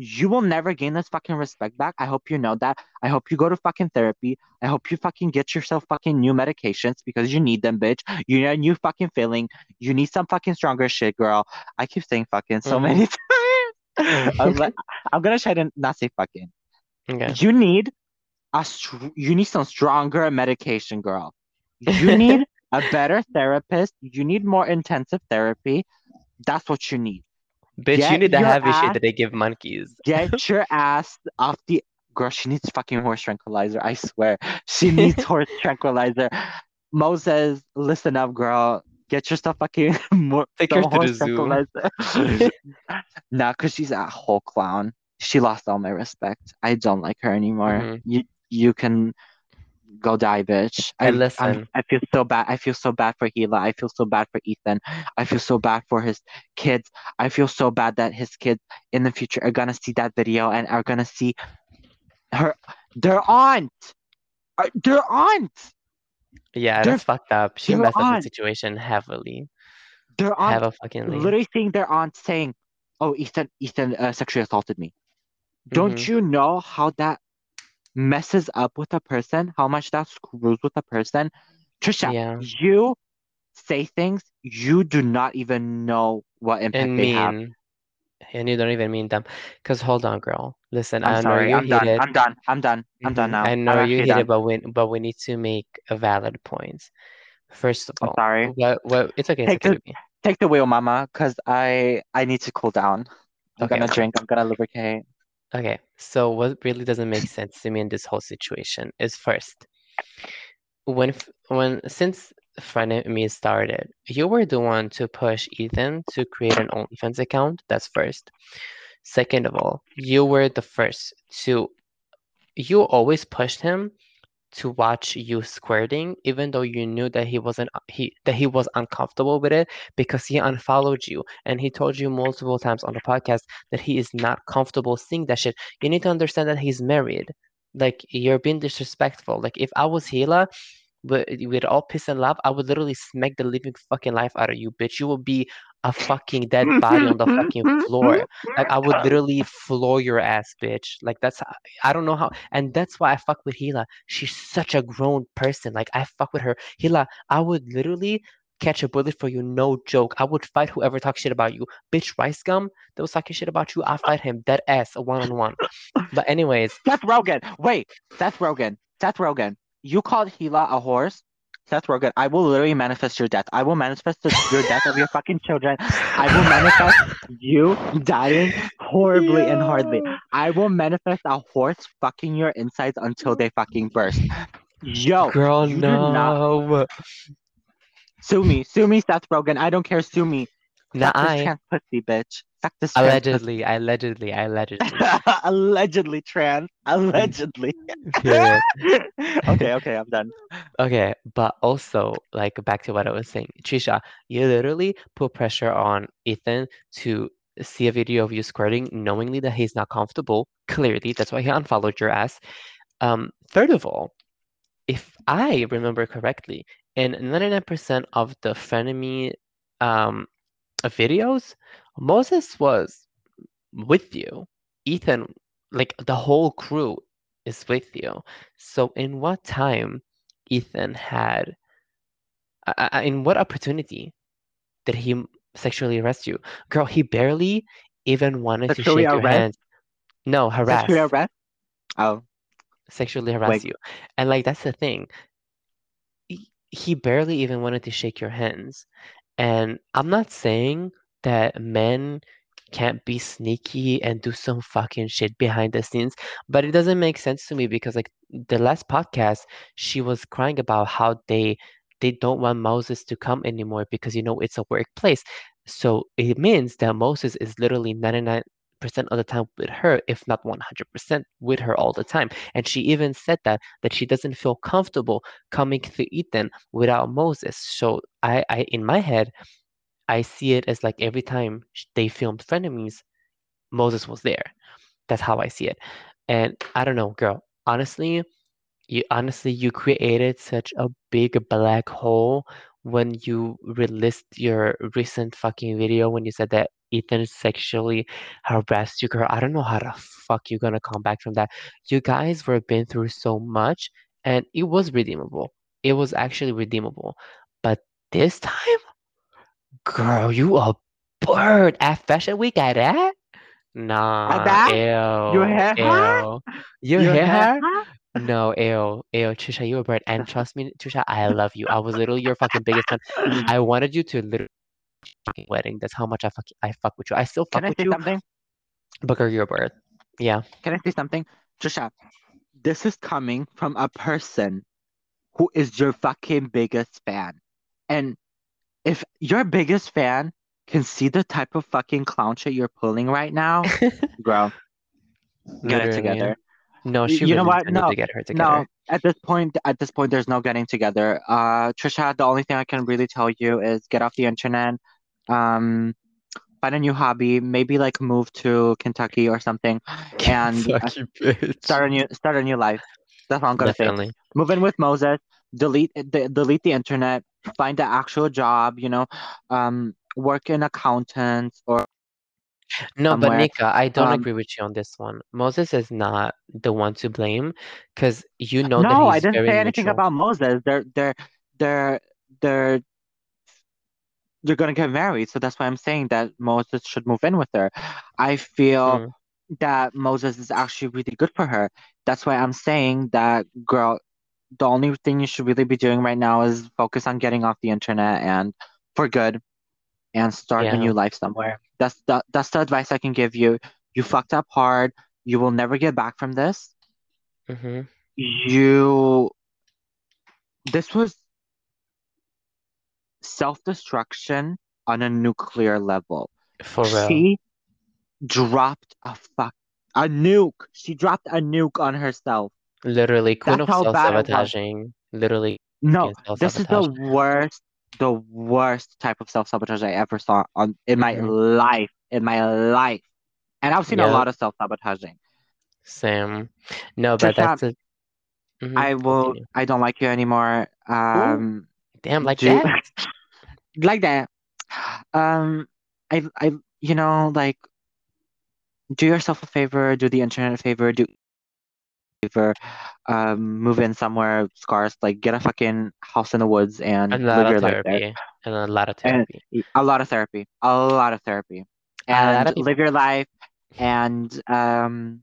You will never gain this fucking respect back. I hope you know that. I hope you go to fucking therapy. I hope you fucking get yourself fucking new medications because you need them, bitch. You need a new fucking feeling. You need some fucking stronger shit, girl. I keep saying fucking so Mhm. many times. I was like, I'm gonna try to not say fucking. Okay. You need a str- you need some stronger medication, girl. You need a better therapist. You need more intensive therapy. That's what you need. Bitch, you need the heavy shit that they give monkeys. Get your ass off the girl. She needs fucking horse tranquilizer. I swear, she needs horse tranquilizer. Moses, listen up, girl. Get yourself fucking more Take her to the zoo. nah, cause she's a whole clown. She lost all my respect. I don't like her anymore. Mhm. You you can go die, bitch. I I'm- listen. I feel so bad. I feel so bad for Hila. I feel so bad for Ethan. I feel so bad for his kids. I feel so bad that his kids in the future are gonna see that video and are gonna see her their aunt. Uh, Their aunt. Yeah, They're- that's fucked up. She they're messed up the situation heavily. Their aunt Have a fucking literally seeing their aunt saying, "Oh, Ethan, Ethan uh, sexually assaulted me." Don't Mhm. you know how that messes up with a person? How much that screws with a person? Trisha, Yeah. you say things you do not even know what impact they have. And you don't even mean them. Because hold on, girl. Listen, I'm I know sorry. you're I'm done. heated. I'm done. I'm done. I'm done Mhm. now. I I'm know you're actually heated, but we but we need to make a valid point. First of I'm all, sorry. what what it's okay, it's Take okay, the- Take the wheel, Mama, because I I need to cool down. I'm Okay, gonna drink. I'm gonna lubricate. Okay, so what really doesn't make sense to me in this whole situation is first, when when since Frenemy started, you were the one to push Ethan to create an OnlyFans account. That's first. Second of all, you were the first to you always pushed him to watch you squirting, even though you knew that he wasn't he that he was uncomfortable with it because he unfollowed you and he told you multiple times on the podcast that he is not comfortable seeing that shit. You need to understand that he's married. Like you're being disrespectful. Like if I was Hila, with all piss and love, I would literally smack the living fucking life out of you, bitch. You will be a fucking dead body on the fucking floor. Like I would literally floor your ass, bitch. Like that's I don't know how, and that's why I fuck with Hila. She's such a grown person. Like I fuck with her. Hila, I would literally catch a bullet for you, no joke. I would fight whoever talks shit about you, bitch. RiceGum that was talking shit about you. I fight him dead ass, a one on one. But anyways, Seth Rogen. Wait, Seth Rogen. Seth Rogen. You called Hila a horse. Seth Rogen. I will literally manifest your death. I will manifest the, your death of your fucking children. I will manifest you dying horribly and hardly. I will manifest a horse fucking your insides until they fucking burst. Yo, Girl, did not no. sue me, sue me, Seth Rogen. I don't care, sue me. Nah, this I trans pussy, bitch. Fuck this trans allegedly, allegedly, allegedly. Allegedly trans. Allegedly. Okay, okay, I'm done. Okay, but also like back to what I was saying, Trisha, you literally put pressure on Ethan to see a video of you squirting, knowingly that he's not comfortable. Clearly, that's why he unfollowed your ass. Um, third of all, if I remember correctly, in 99% of the frenemy um videos, Moses was with you. Ethan, like the whole crew is with you. So in what time Ethan had, uh, in what opportunity did he sexually arrest you? Girl, he barely even wanted to Sexually shake your hand. No, harass. Sexually arrest? Oh, Sexually harass Wait. you. And like that's the thing. He, he barely even wanted to shake your hands. And I'm not saying that men can't be sneaky and do some fucking shit behind the scenes, but it doesn't make sense to me because like the last podcast, she was crying about how they they don't want Moses to come anymore because you know it's a workplace. So it means that Moses is literally 99% of the time with her, if not 100% with her all the time. And she even said that that she doesn't feel comfortable coming to Ethan without Moses. So I, I in my head, I see it as like every time they filmed Frenemies, Moses was there. That's how I see it. And I don't know, girl. Honestly, you honestly you created such a big black hole when you released your recent fucking video when you said that Ethan sexually harassed you, girl. I don't know how the fuck you're gonna come back from that. You guys were been through so much, and it was redeemable. It was actually redeemable. But this time, girl, you a bird at Fashion Week at that? Nah, that? ew, You hit her? ew. You You hit hit her? her? No, ew, ew, Trisha, you a bird. And trust me, Trisha, I love you. I was literally your fucking biggest fan. I wanted you to literally fucking wedding. That's how much I fuck I fuck with you. I still fuck Can I with say you, something? girl, you're a bird. Yeah. Can I say something? Trisha, this is coming from a person who is your fucking biggest fan. And if your biggest fan can see the type of fucking clown shit you're pulling right now, girl, get it Literally. together. No, she you know what? No, to get her together. No, at this point, at this point, there's no getting together. Uh, Trisha, the only thing I can really tell you is get off the internet, um, find a new hobby, maybe like move to Kentucky or something, and uh, Kentucky bitch. start a new start a new life. That's all I'm gonna say. Definitely. Move in with Moses, delete de- delete the internet, find an actual job, you know, um, work in accountants or No, but. Nika, I don't Um, agree with you on this one. Moses is not the one to blame because you know that No, I didn't say anything neutral. about Moses. They're they're they're they're they're gonna get married, so that's why I'm saying that Moses should move in with her. I feel Hmm. that Moses is actually really good for her. That's why I'm saying that, girl, the only thing you should really be doing right now is focus on getting off the internet and for good and start a new life somewhere. That's the that's the advice I can give you. You fucked up hard. You will never get back from this. hmm You this was self-destruction on a nuclear level. For real. She dropped a fuck a nuke. She dropped a nuke on herself. Literally, queen That's of how bad it was. self-sabotaging. Literally, No, this is the worst, the worst type of self-sabotage I ever saw on in my Mhm. life, in my life. And I've seen a lot of self-sabotaging. Same. No, but that's a. Mhm, I will. continue. I don't like you anymore. Um, Damn, like do that? like that. Um, I, I, you know, like, do yourself a favor, do the internet a favor, do favor, um, move in somewhere scarce, like get a fucking house in the woods and And live your life there. And a lot of And therapy. a lot of therapy, a lot of therapy, and of live your life. And um,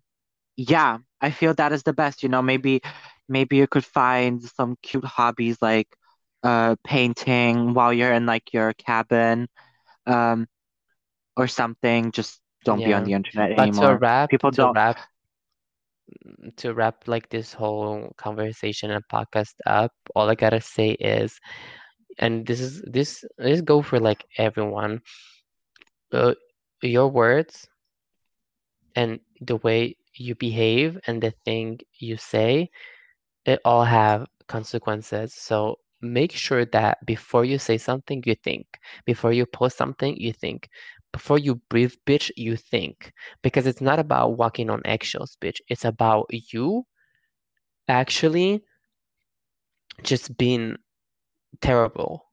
yeah, I feel that is the best. You know, maybe, maybe you could find some cute hobbies like uh painting while you're in like your cabin, um, or something. Just don't be on the internet But to anymore. wrap, People to don't. wrap, to wrap like this whole conversation and podcast up, all I gotta say is, and this is this this go for like everyone. Uh, your words and the way you behave and the thing you say, it all have consequences. So make sure that before you say something, you think. Before you post something, you think. Before you breathe, bitch, you think. Because it's not about walking on eggshells, bitch. It's about you actually just being terrible.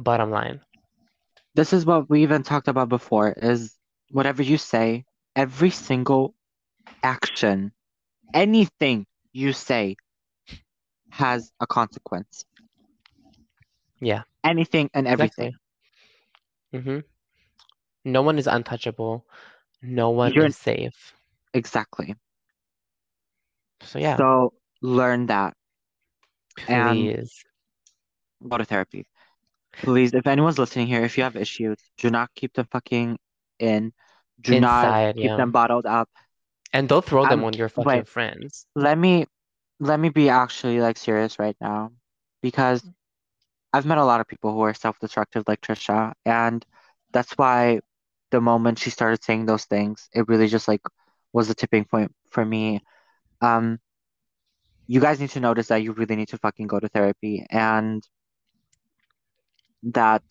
Bottom line. This is what we even talked about before is whatever you say, every single action, anything you say has a consequence. Yeah. Anything and everything. Exactly. Mm-hmm. No one is untouchable. No one You're is safe. exactly. So yeah, So learn that and please. go to therapy. Please, if anyone's listening here, if you have issues, do not keep them fucking in. Do not keep yeah. them bottled up. And don't throw them Um, on your fucking wait. friends. Let me let me be actually like serious right now because I've met a lot of people who are self-destructive like Trisha, and that's why the moment she started saying those things, it really just like was the tipping point for me. Um, you guys need to notice that you really need to fucking go to therapy and that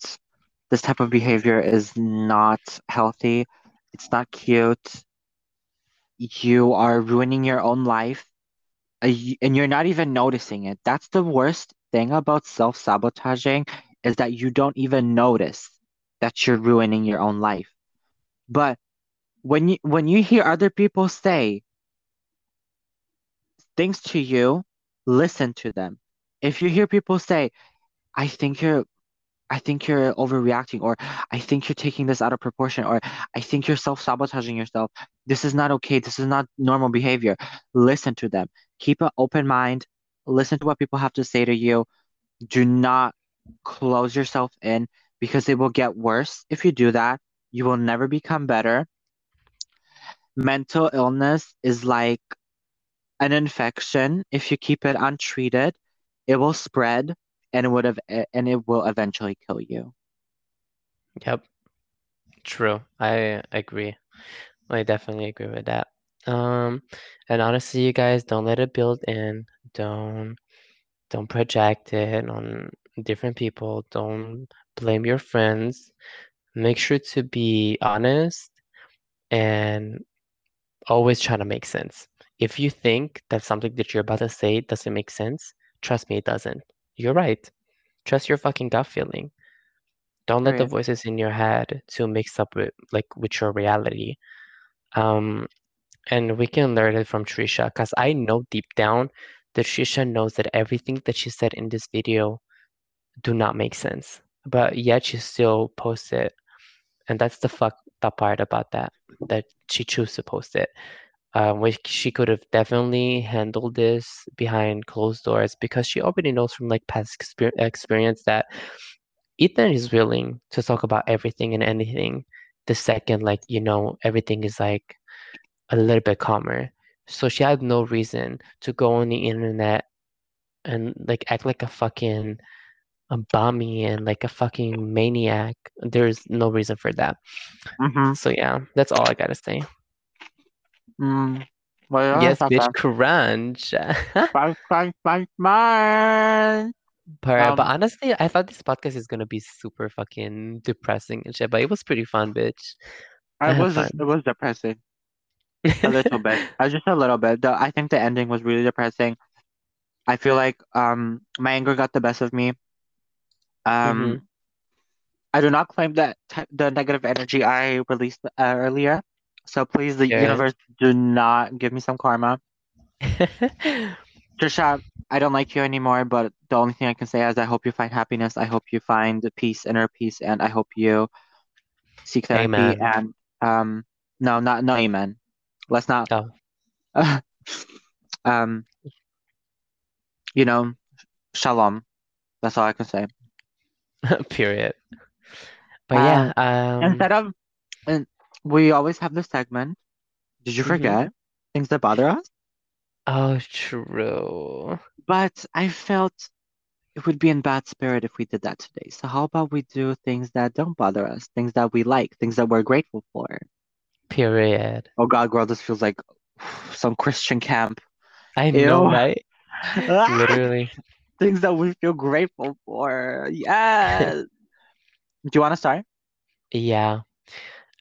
this type of behavior is not healthy. It's not cute. You are ruining your own life, uh, and you're not even noticing it. That's the worst thing about self-sabotaging is that you don't even notice that you're ruining your own life. But when you when you hear other people say things to you, listen to them. If you hear people say, I think you're I think you're overreacting, or I think you're taking this out of proportion, or I think you're self-sabotaging yourself. This is not okay. This is not normal behavior. Listen to them. Keep an open mind. Listen to what people have to say to you. Do not close yourself in because it will get worse if you do that. You will never become better. Mental illness is like an infection. If you keep it untreated, it will spread and it would have and it will eventually kill you. Yep. True. I agree. I definitely agree with that. Um, and honestly, you guys don't let it build in. Don't don't project it on different people. Don't blame your friends. Make sure to be honest and always try to make sense. If you think that something that you're about to say doesn't make sense, trust me, it doesn't. You're right. Trust your fucking gut feeling. Don't let the voices in your head to mix up with like with your reality. Um, and we can learn it from Trisha because I know deep down that Trisha knows that everything that she said in this video do not make sense, but yet she still posts it, and that's the fucked up part about that that she chose to post it. Um, which she could have definitely handled this behind closed doors because she already knows from like past exper- experience that Ethan is willing to talk about everything and anything the second like you know everything is like a little bit calmer. So she had no reason to go on the internet and like act like a fucking a bummy and like a fucking maniac. There's no reason for that. Mm-hmm. So yeah, that's all I gotta say. Mm. Well, Yes, bitch, awesome. crunch. Crunch, crunch, crunch, crunch. But, but Um, honestly, I thought this podcast is gonna be super fucking depressing and shit, but it was pretty fun, bitch. I it was fun. it was depressing a little bit. Uh, just a little bit. The, I think the ending was really depressing. I feel like um my anger got the best of me. Um, I do not claim that t the negative energy I released uh, earlier. So please, the Yeah. universe, do not give me some karma. Trisha, I don't like you anymore, but the only thing I can say is I hope you find happiness. I hope you find peace, inner peace, and I hope you seek therapy. Amen. And um, no, not no, amen. Let's not. Oh. um, you know, shalom. That's all I can say. Period. But Um, yeah, um, instead of and we always have this segment. Did you hmm forget? Things that bother us? Oh, true. But I felt it would be in bad spirit if we did that today. So how about we do things that don't bother us, things that we like, things that we're grateful for? Period. Oh God, girl, this feels like some Christian camp. I know, Ew. right? Literally. Things that we feel grateful for. Yes. Do you want to start? Yeah.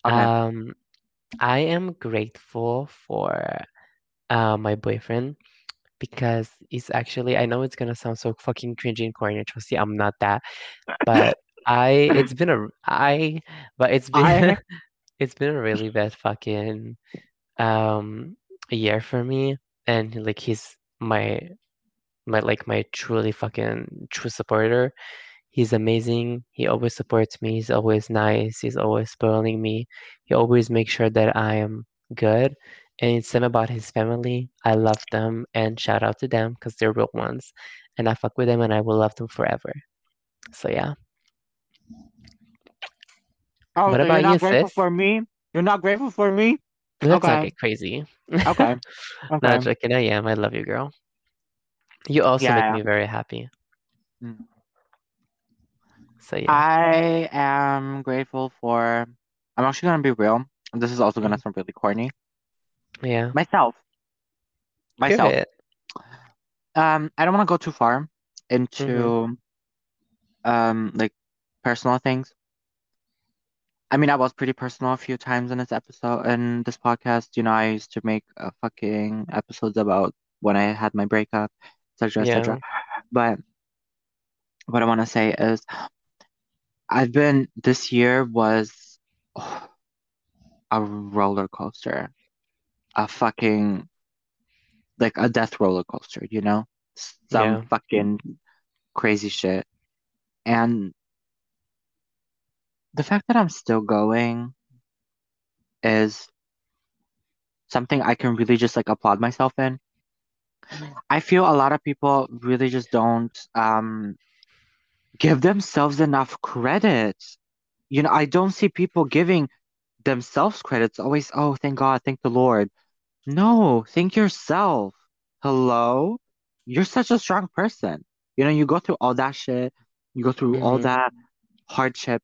Okay. Um, I am grateful for uh, my boyfriend because he's actually, I know it's gonna sound so fucking cringy and corny, Trust me, I'm not that, but I, it's been a, I, but it's been, I it's been a really bad fucking um year for me, and like he's my, my like my truly fucking true supporter. He's amazing. He always supports me. He's always nice. He's always spoiling me. He always makes sure that I am good. And it's same about his family. I love them and shout out to them because they're real ones. And I fuck with them and I will love them forever. So yeah. Oh, What so you're about you, not grateful sis? for me? You're not grateful for me? Not Okay. get crazy. Okay. Not joking. I am. I love you, girl. You also Yeah, make yeah. me very happy. Mm. So yeah. I am grateful for. I'm actually gonna be real. This is also gonna Mhm. sound really corny. Yeah. Myself. Myself. Um, I don't want to go too far into um like personal things. I mean, I was pretty personal a few times in this episode in this podcast. You know, I used to make uh, fucking episodes about when I had my breakup, etc., etc. But what I want to say is, I've been this year was oh, a roller coaster, a fucking like a death roller coaster. You know, some Yeah. fucking crazy shit, and the fact that I'm still going is something I can really just like applaud myself in. I feel a lot of people really just don't um give themselves enough credit. You know, I don't see people giving themselves credit. It's always, oh, thank God, thank the Lord. No, thank yourself. Hello? You're such a strong person. You know, you go through all that shit, you go through all hmm that hardship.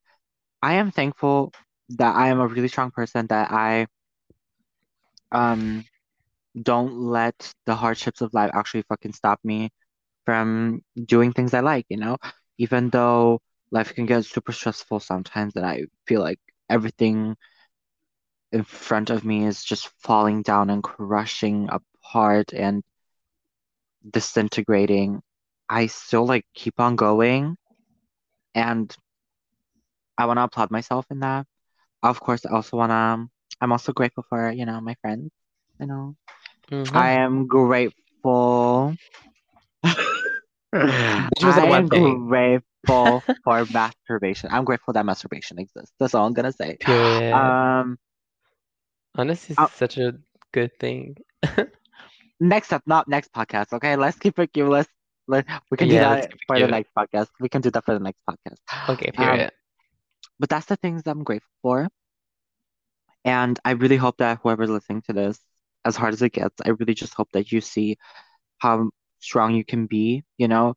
I am thankful that I am a really strong person, that I um don't let the hardships of life actually fucking stop me from doing things I like, you know? Even though life can get super stressful sometimes and I feel like everything in front of me is just falling down and crushing apart and disintegrating, I still like keep on going and I want to applaud myself in that. Of course, I also want to, I'm also grateful for, you know, my friends, you know. Hmm I am grateful. Which was a I am thing. grateful for masturbation. I'm grateful that masturbation exists. That's all I'm gonna say. Period. Um, Honestly, uh, it's such a good thing. next up, not next podcast. Okay, let's keep it cute. Let's let we can do Yeah, let's that keep it for the next podcast. We can do that for the next podcast. Okay, Um, period. but that's the things I'm grateful for, and I really hope that whoever's listening to this, as hard as it gets, I really just hope that you see how strong you can be. You know,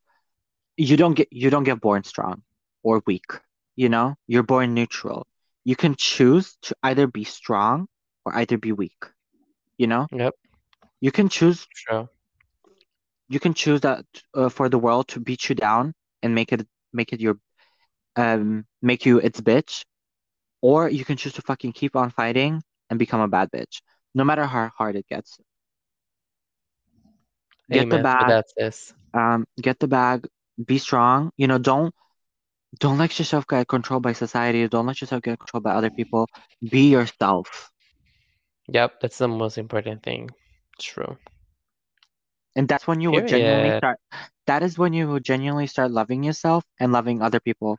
you don't get you don't get born strong or weak, you know? You're born neutral. You can choose to either be strong or either be weak, you know? Yep, You can choose true. you can choose that uh, for the world to beat you down and make it make it your um make you its bitch, or you can choose to fucking keep on fighting and become a bad bitch, no matter how hard it gets. Get the Amen for bag, that, sis. um, get the bag, be strong, you know, don't Don't let yourself get controlled by society. Don't let yourself get controlled by other people. Be yourself. Yep, that's the most important thing. True. And that's when you will genuinely start, that is when you will genuinely start loving yourself and loving other people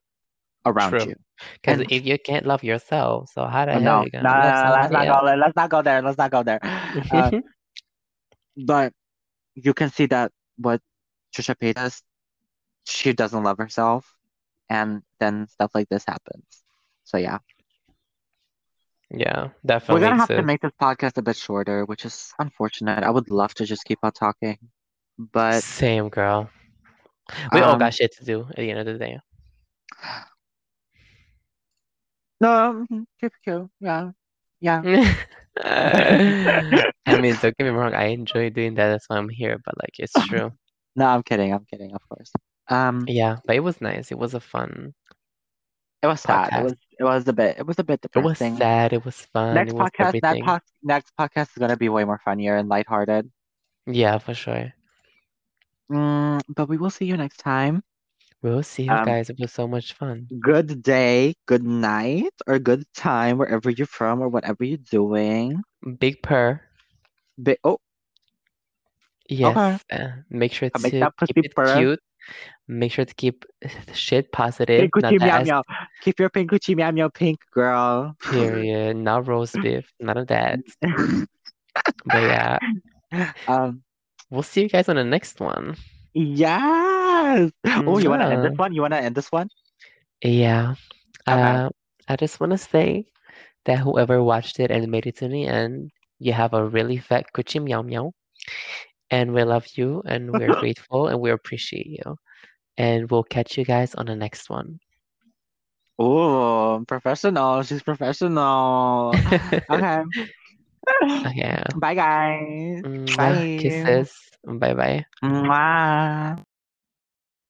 around True. you. Because if you can't love yourself, so how the oh, hell no, you no, gonna no, love no, let's not go there. Let's not go there. Let's not go there. Uh, but you can see that what Trisha Paytas, she doesn't love herself. And then stuff like this happens. So yeah. Yeah, definitely. We're gonna have to make this podcast a bit shorter, which is unfortunate. I would love to just keep on talking, but Same girl. We all got um, shit to do at the end of the day. No, mhm, cute. Yeah, yeah. I mean, don't get me wrong, I enjoy doing that. That's why I'm here. But like, it's true. No, I'm kidding. I'm kidding, of course. Um, Yeah, but it was nice. It was a fun it was sad. It podcast. was it was a bit it was a bit It was depressing. sad. It was fun. Next It was podcast, that everything. pod, next podcast is gonna be way more funnier and lighthearted. Yeah, for sure. Mm, but we will see you next time. We'll see you Um, guys. It was so much fun. good day, good night, or good time wherever you're from or whatever you're doing. Big purr. Bi- oh, Yes. Uh, make sure make to that keep it purr. cute. Make sure to keep shit positive. Pink Not coochie meow meow. Keep your pink coochie meow meow pink, girl. period. Not roast beef. None of that. But yeah, um, we'll see you guys on the next one. Yes. Oh, you wanna end this Mwah. one? You wanna end this one? Yeah. Okay. Uh, I just want to say that whoever watched it and made it to the end, you have a really fat coochie meow meow. And we love you and we're grateful and we appreciate you. And we'll catch you guys on the next one. Oh, professional. She's professional. Okay. Okay. Bye, guys. Mm, Mwah. Bye. Kisses. Bye bye. Mwah.